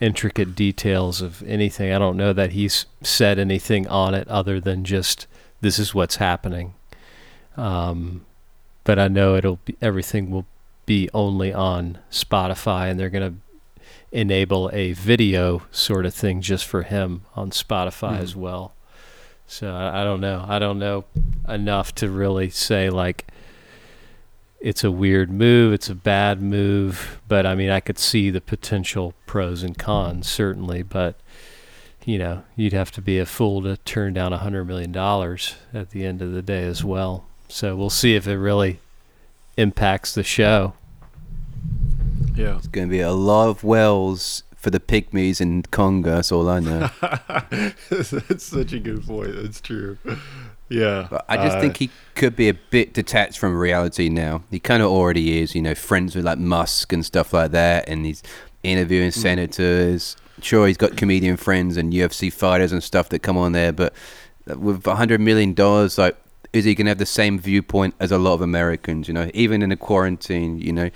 intricate details of anything. I don't know that he's said anything on it other than just this is what's happening. Um, but I know it'll be everything will be only on Spotify, and they're going to enable a video sort of thing just for him on Spotify Mhm. as well. So I, I don't know. I don't know enough to really say like it's a weird move, it's a bad move, but I mean I could see the potential pros and cons certainly, but you know, you'd have to be a fool to turn down a hundred million dollars at the end of the day as well. So we'll see if it really impacts the show. Yeah. It's going to be a lot of wells for the pygmies in Congo. That's all I know. [LAUGHS] That's such a good point. That's true. Yeah. But I just uh, think he could be a bit detached from reality now. He kind of already is, you know, friends with like Musk and stuff like that, and he's interviewing Mm. senators. Sure, he's got comedian friends and UFC fighters and stuff that come on there, but with a hundred million dollars, like, is he gonna have the same viewpoint as a lot of Americans? You know, even in the quarantine, you know.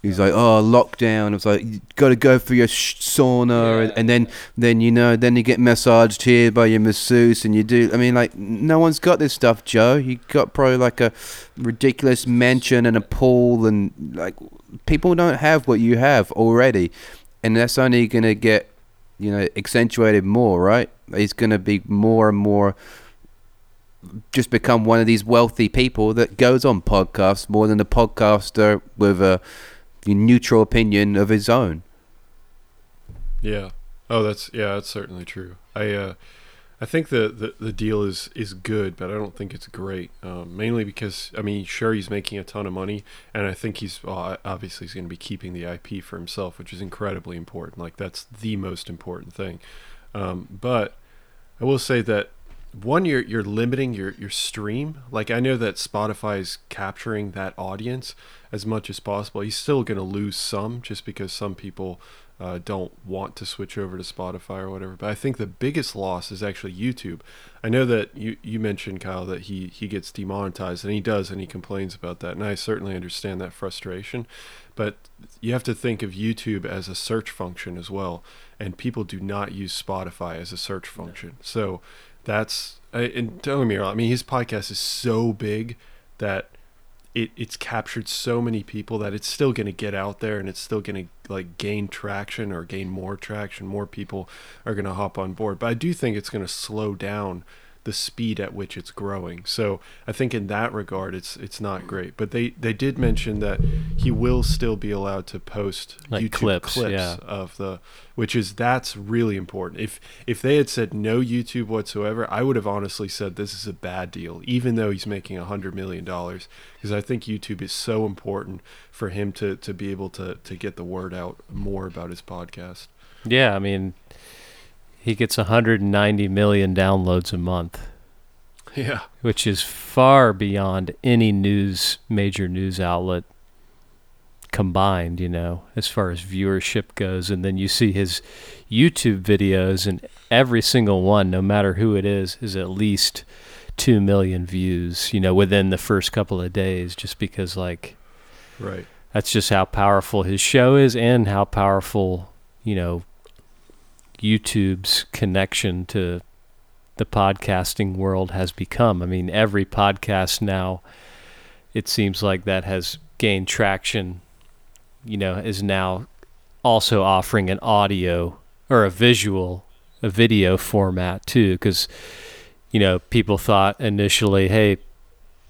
He's like, oh, lockdown. It's like you got to go for your sh- sauna, and, Yeah. and then, then you know, then you get massaged here by your masseuse, and you do. I mean, like, no one's got this stuff, Joe. You got probably like a ridiculous mansion and a pool, and like, people don't have what you have already, and that's only gonna get, you know, accentuated more, right? It's gonna be more and more. Just become one of these wealthy people that goes on podcasts more than a podcaster with a neutral opinion of his own. Yeah. Oh, that's yeah, that's certainly true. I uh, I think the, the, the deal is is good, but I don't think it's great. Um, mainly because I mean, sure, he's making a ton of money, and I think he's well, obviously he's going to be keeping the IP for himself, which is incredibly important. Like that's the most important thing. Um, but I will say that one, you're you're limiting your your stream. Like I know that Spotify is capturing that audience as much as possible. He's still going to lose some just because some people uh, don't want to switch over to Spotify or whatever. But I think the biggest loss is actually YouTube. I know that you you mentioned Kyle that he he gets demonetized and he does and he complains about that, and I certainly understand that frustration. But you have to think of YouTube as a search function as well, and people do not use Spotify as a search function. So that's and don't get me wrong. I mean, his podcast is so big that it it's captured so many people that it's still going to get out there and it's still going to like gain traction or gain more traction. More people are going to hop on board. But I do think it's going to slow down the speed at which it's growing. So I think in that regard, it's it's not great. But they they did mention that he will still be allowed to post Like YouTube clips, clips, yeah. of the, which is that's really important. If if they had said no YouTube whatsoever, I would have honestly said this is a bad deal, even though he's making a hundred million dollars, because I think YouTube is so important for him to to be able to to get the word out more about his podcast. Yeah, I mean, he gets 190 million downloads a month, Yeah. which is far beyond any news major news outlet combined, you know, as far as viewership goes. And then you see his YouTube videos, and every single one, no matter who it is, is at least 2 million views, you know, within the first couple of days, just because, like, Right. that's just how powerful his show is and how powerful you know YouTube's connection to the podcasting world has become. I mean, every podcast now it seems like that has gained traction, you know, is now also offering an audio or a visual, a video format too cuz you know, people thought initially, hey,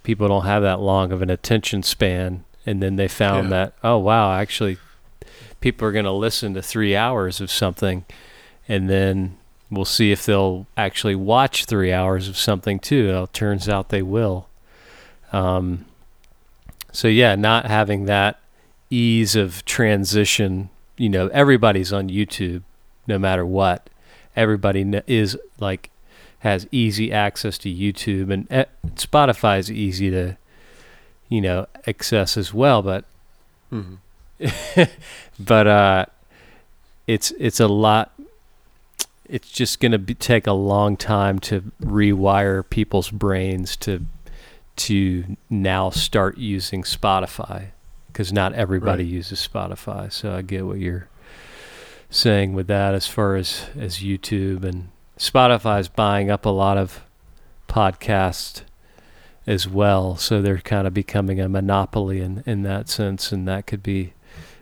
people don't have that long of an attention span and then they found Yeah. that oh wow actually people are going to listen to three hours of something and then we'll see if they'll actually watch three hours of something too. It turns out they will. Um, so yeah not having that ease of transition you know everybody's on youtube no matter what. Everybody is like has easy access to youtube and eh, spotify's easy to you know access as well but hmm [LAUGHS] but uh it's it's a lot it's just going to take a long time to rewire people's brains to to now start using Spotify because not everybody Right. uses Spotify. So I get what you're saying with that as far as as YouTube and Spotify's buying up a lot of podcasts as well. So they're kind of becoming a monopoly in in that sense and that could be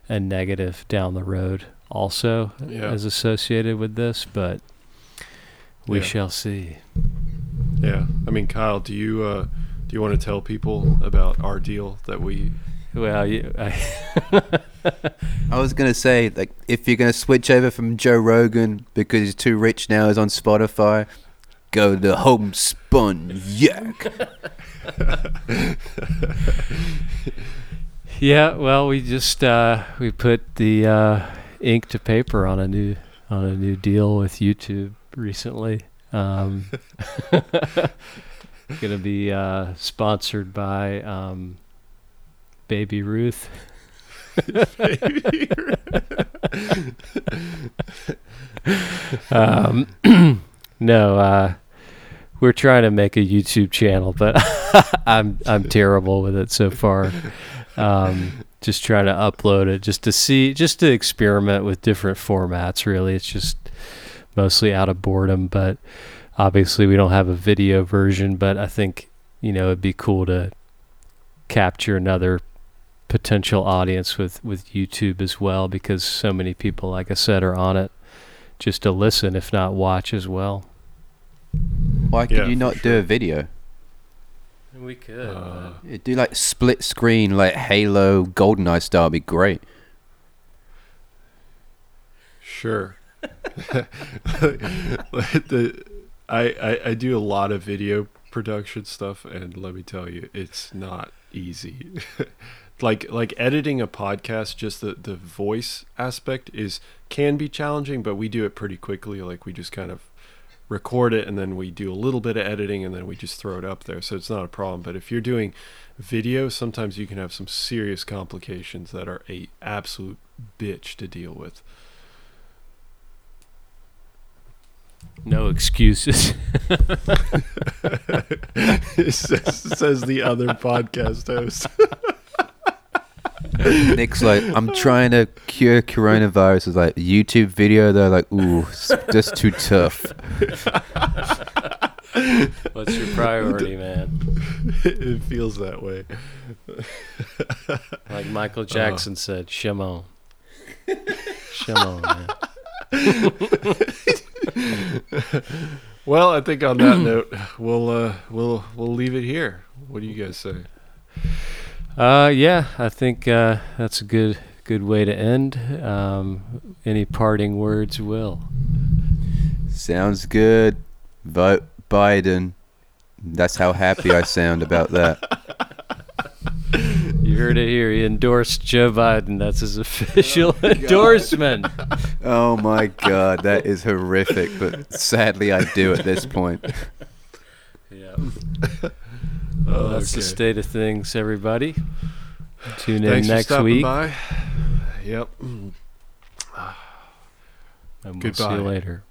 a negative down the road also Yeah. as associated with this, but we Yeah. shall see. Yeah. I mean, Kyle, do you uh, do you want to tell people about our deal that we? Well, you, [LAUGHS] I, I was gonna say, like, if you're gonna switch over from Joe Rogan because he's too rich now, is on Spotify, go to Homespun Yak. [LAUGHS] yeah, well, we just uh, we put the uh, ink to paper on a new on a new deal with YouTube recently. Um, [LAUGHS] [LAUGHS] gonna be uh, sponsored by um, Baby Ruth. um, [CLEARS THROAT] no, uh, we're trying to make a YouTube channel, but [LAUGHS] I'm I'm terrible with it so far. Um, just trying to upload it, just to see, just to experiment with different formats. Really, it's just mostly out of boredom. But obviously, we don't have a video version. But I think you know it'd be cool to capture another potential audience with with YouTube as well, because so many people, like I said, are on it just to listen, if not watch as well. Why could Yeah, you for not do a video? We could. Uh, Yeah, Do like split screen, like Halo, GoldenEye style. Would be great. Sure. [LAUGHS] the, I, I I do a lot of video production stuff, and let me tell you, it's not easy. [LAUGHS] like like editing a podcast, just the the voice aspect is can be challenging, but we do it pretty quickly. Like we just kind of record it, and then we do a little bit of editing, and then we just throw it up there. So it's not a problem. But if you're doing video, sometimes you can have some serious complications that are a absolute bitch to deal with. no excuses. [LAUGHS] [LAUGHS] says, says the other podcast host. [LAUGHS] Nick's like, I'm trying to cure coronavirus. Is like YouTube video. They're like, ooh, it's just too tough. What's your priority, man? it feels that way. Like Michael Jackson said, Shimon. Shimon, man. Well, I think on that note, we'll uh, we'll we'll leave it here. What do you guys say? Uh, yeah, I think uh, that's a good good way to end. Um, any parting words, Will? Sounds good. Vote Biden. That's how happy I sound about that. [LAUGHS] You heard it here. He endorsed Joe Biden. That's his official endorsement. [LAUGHS] Oh my god, that is horrific, but sadly I do at this point. [LAUGHS] Yeah. Uh, well, that's the state of things, everybody. Tune in Thanks next for stopping week, by. Yep. and we'll see you later.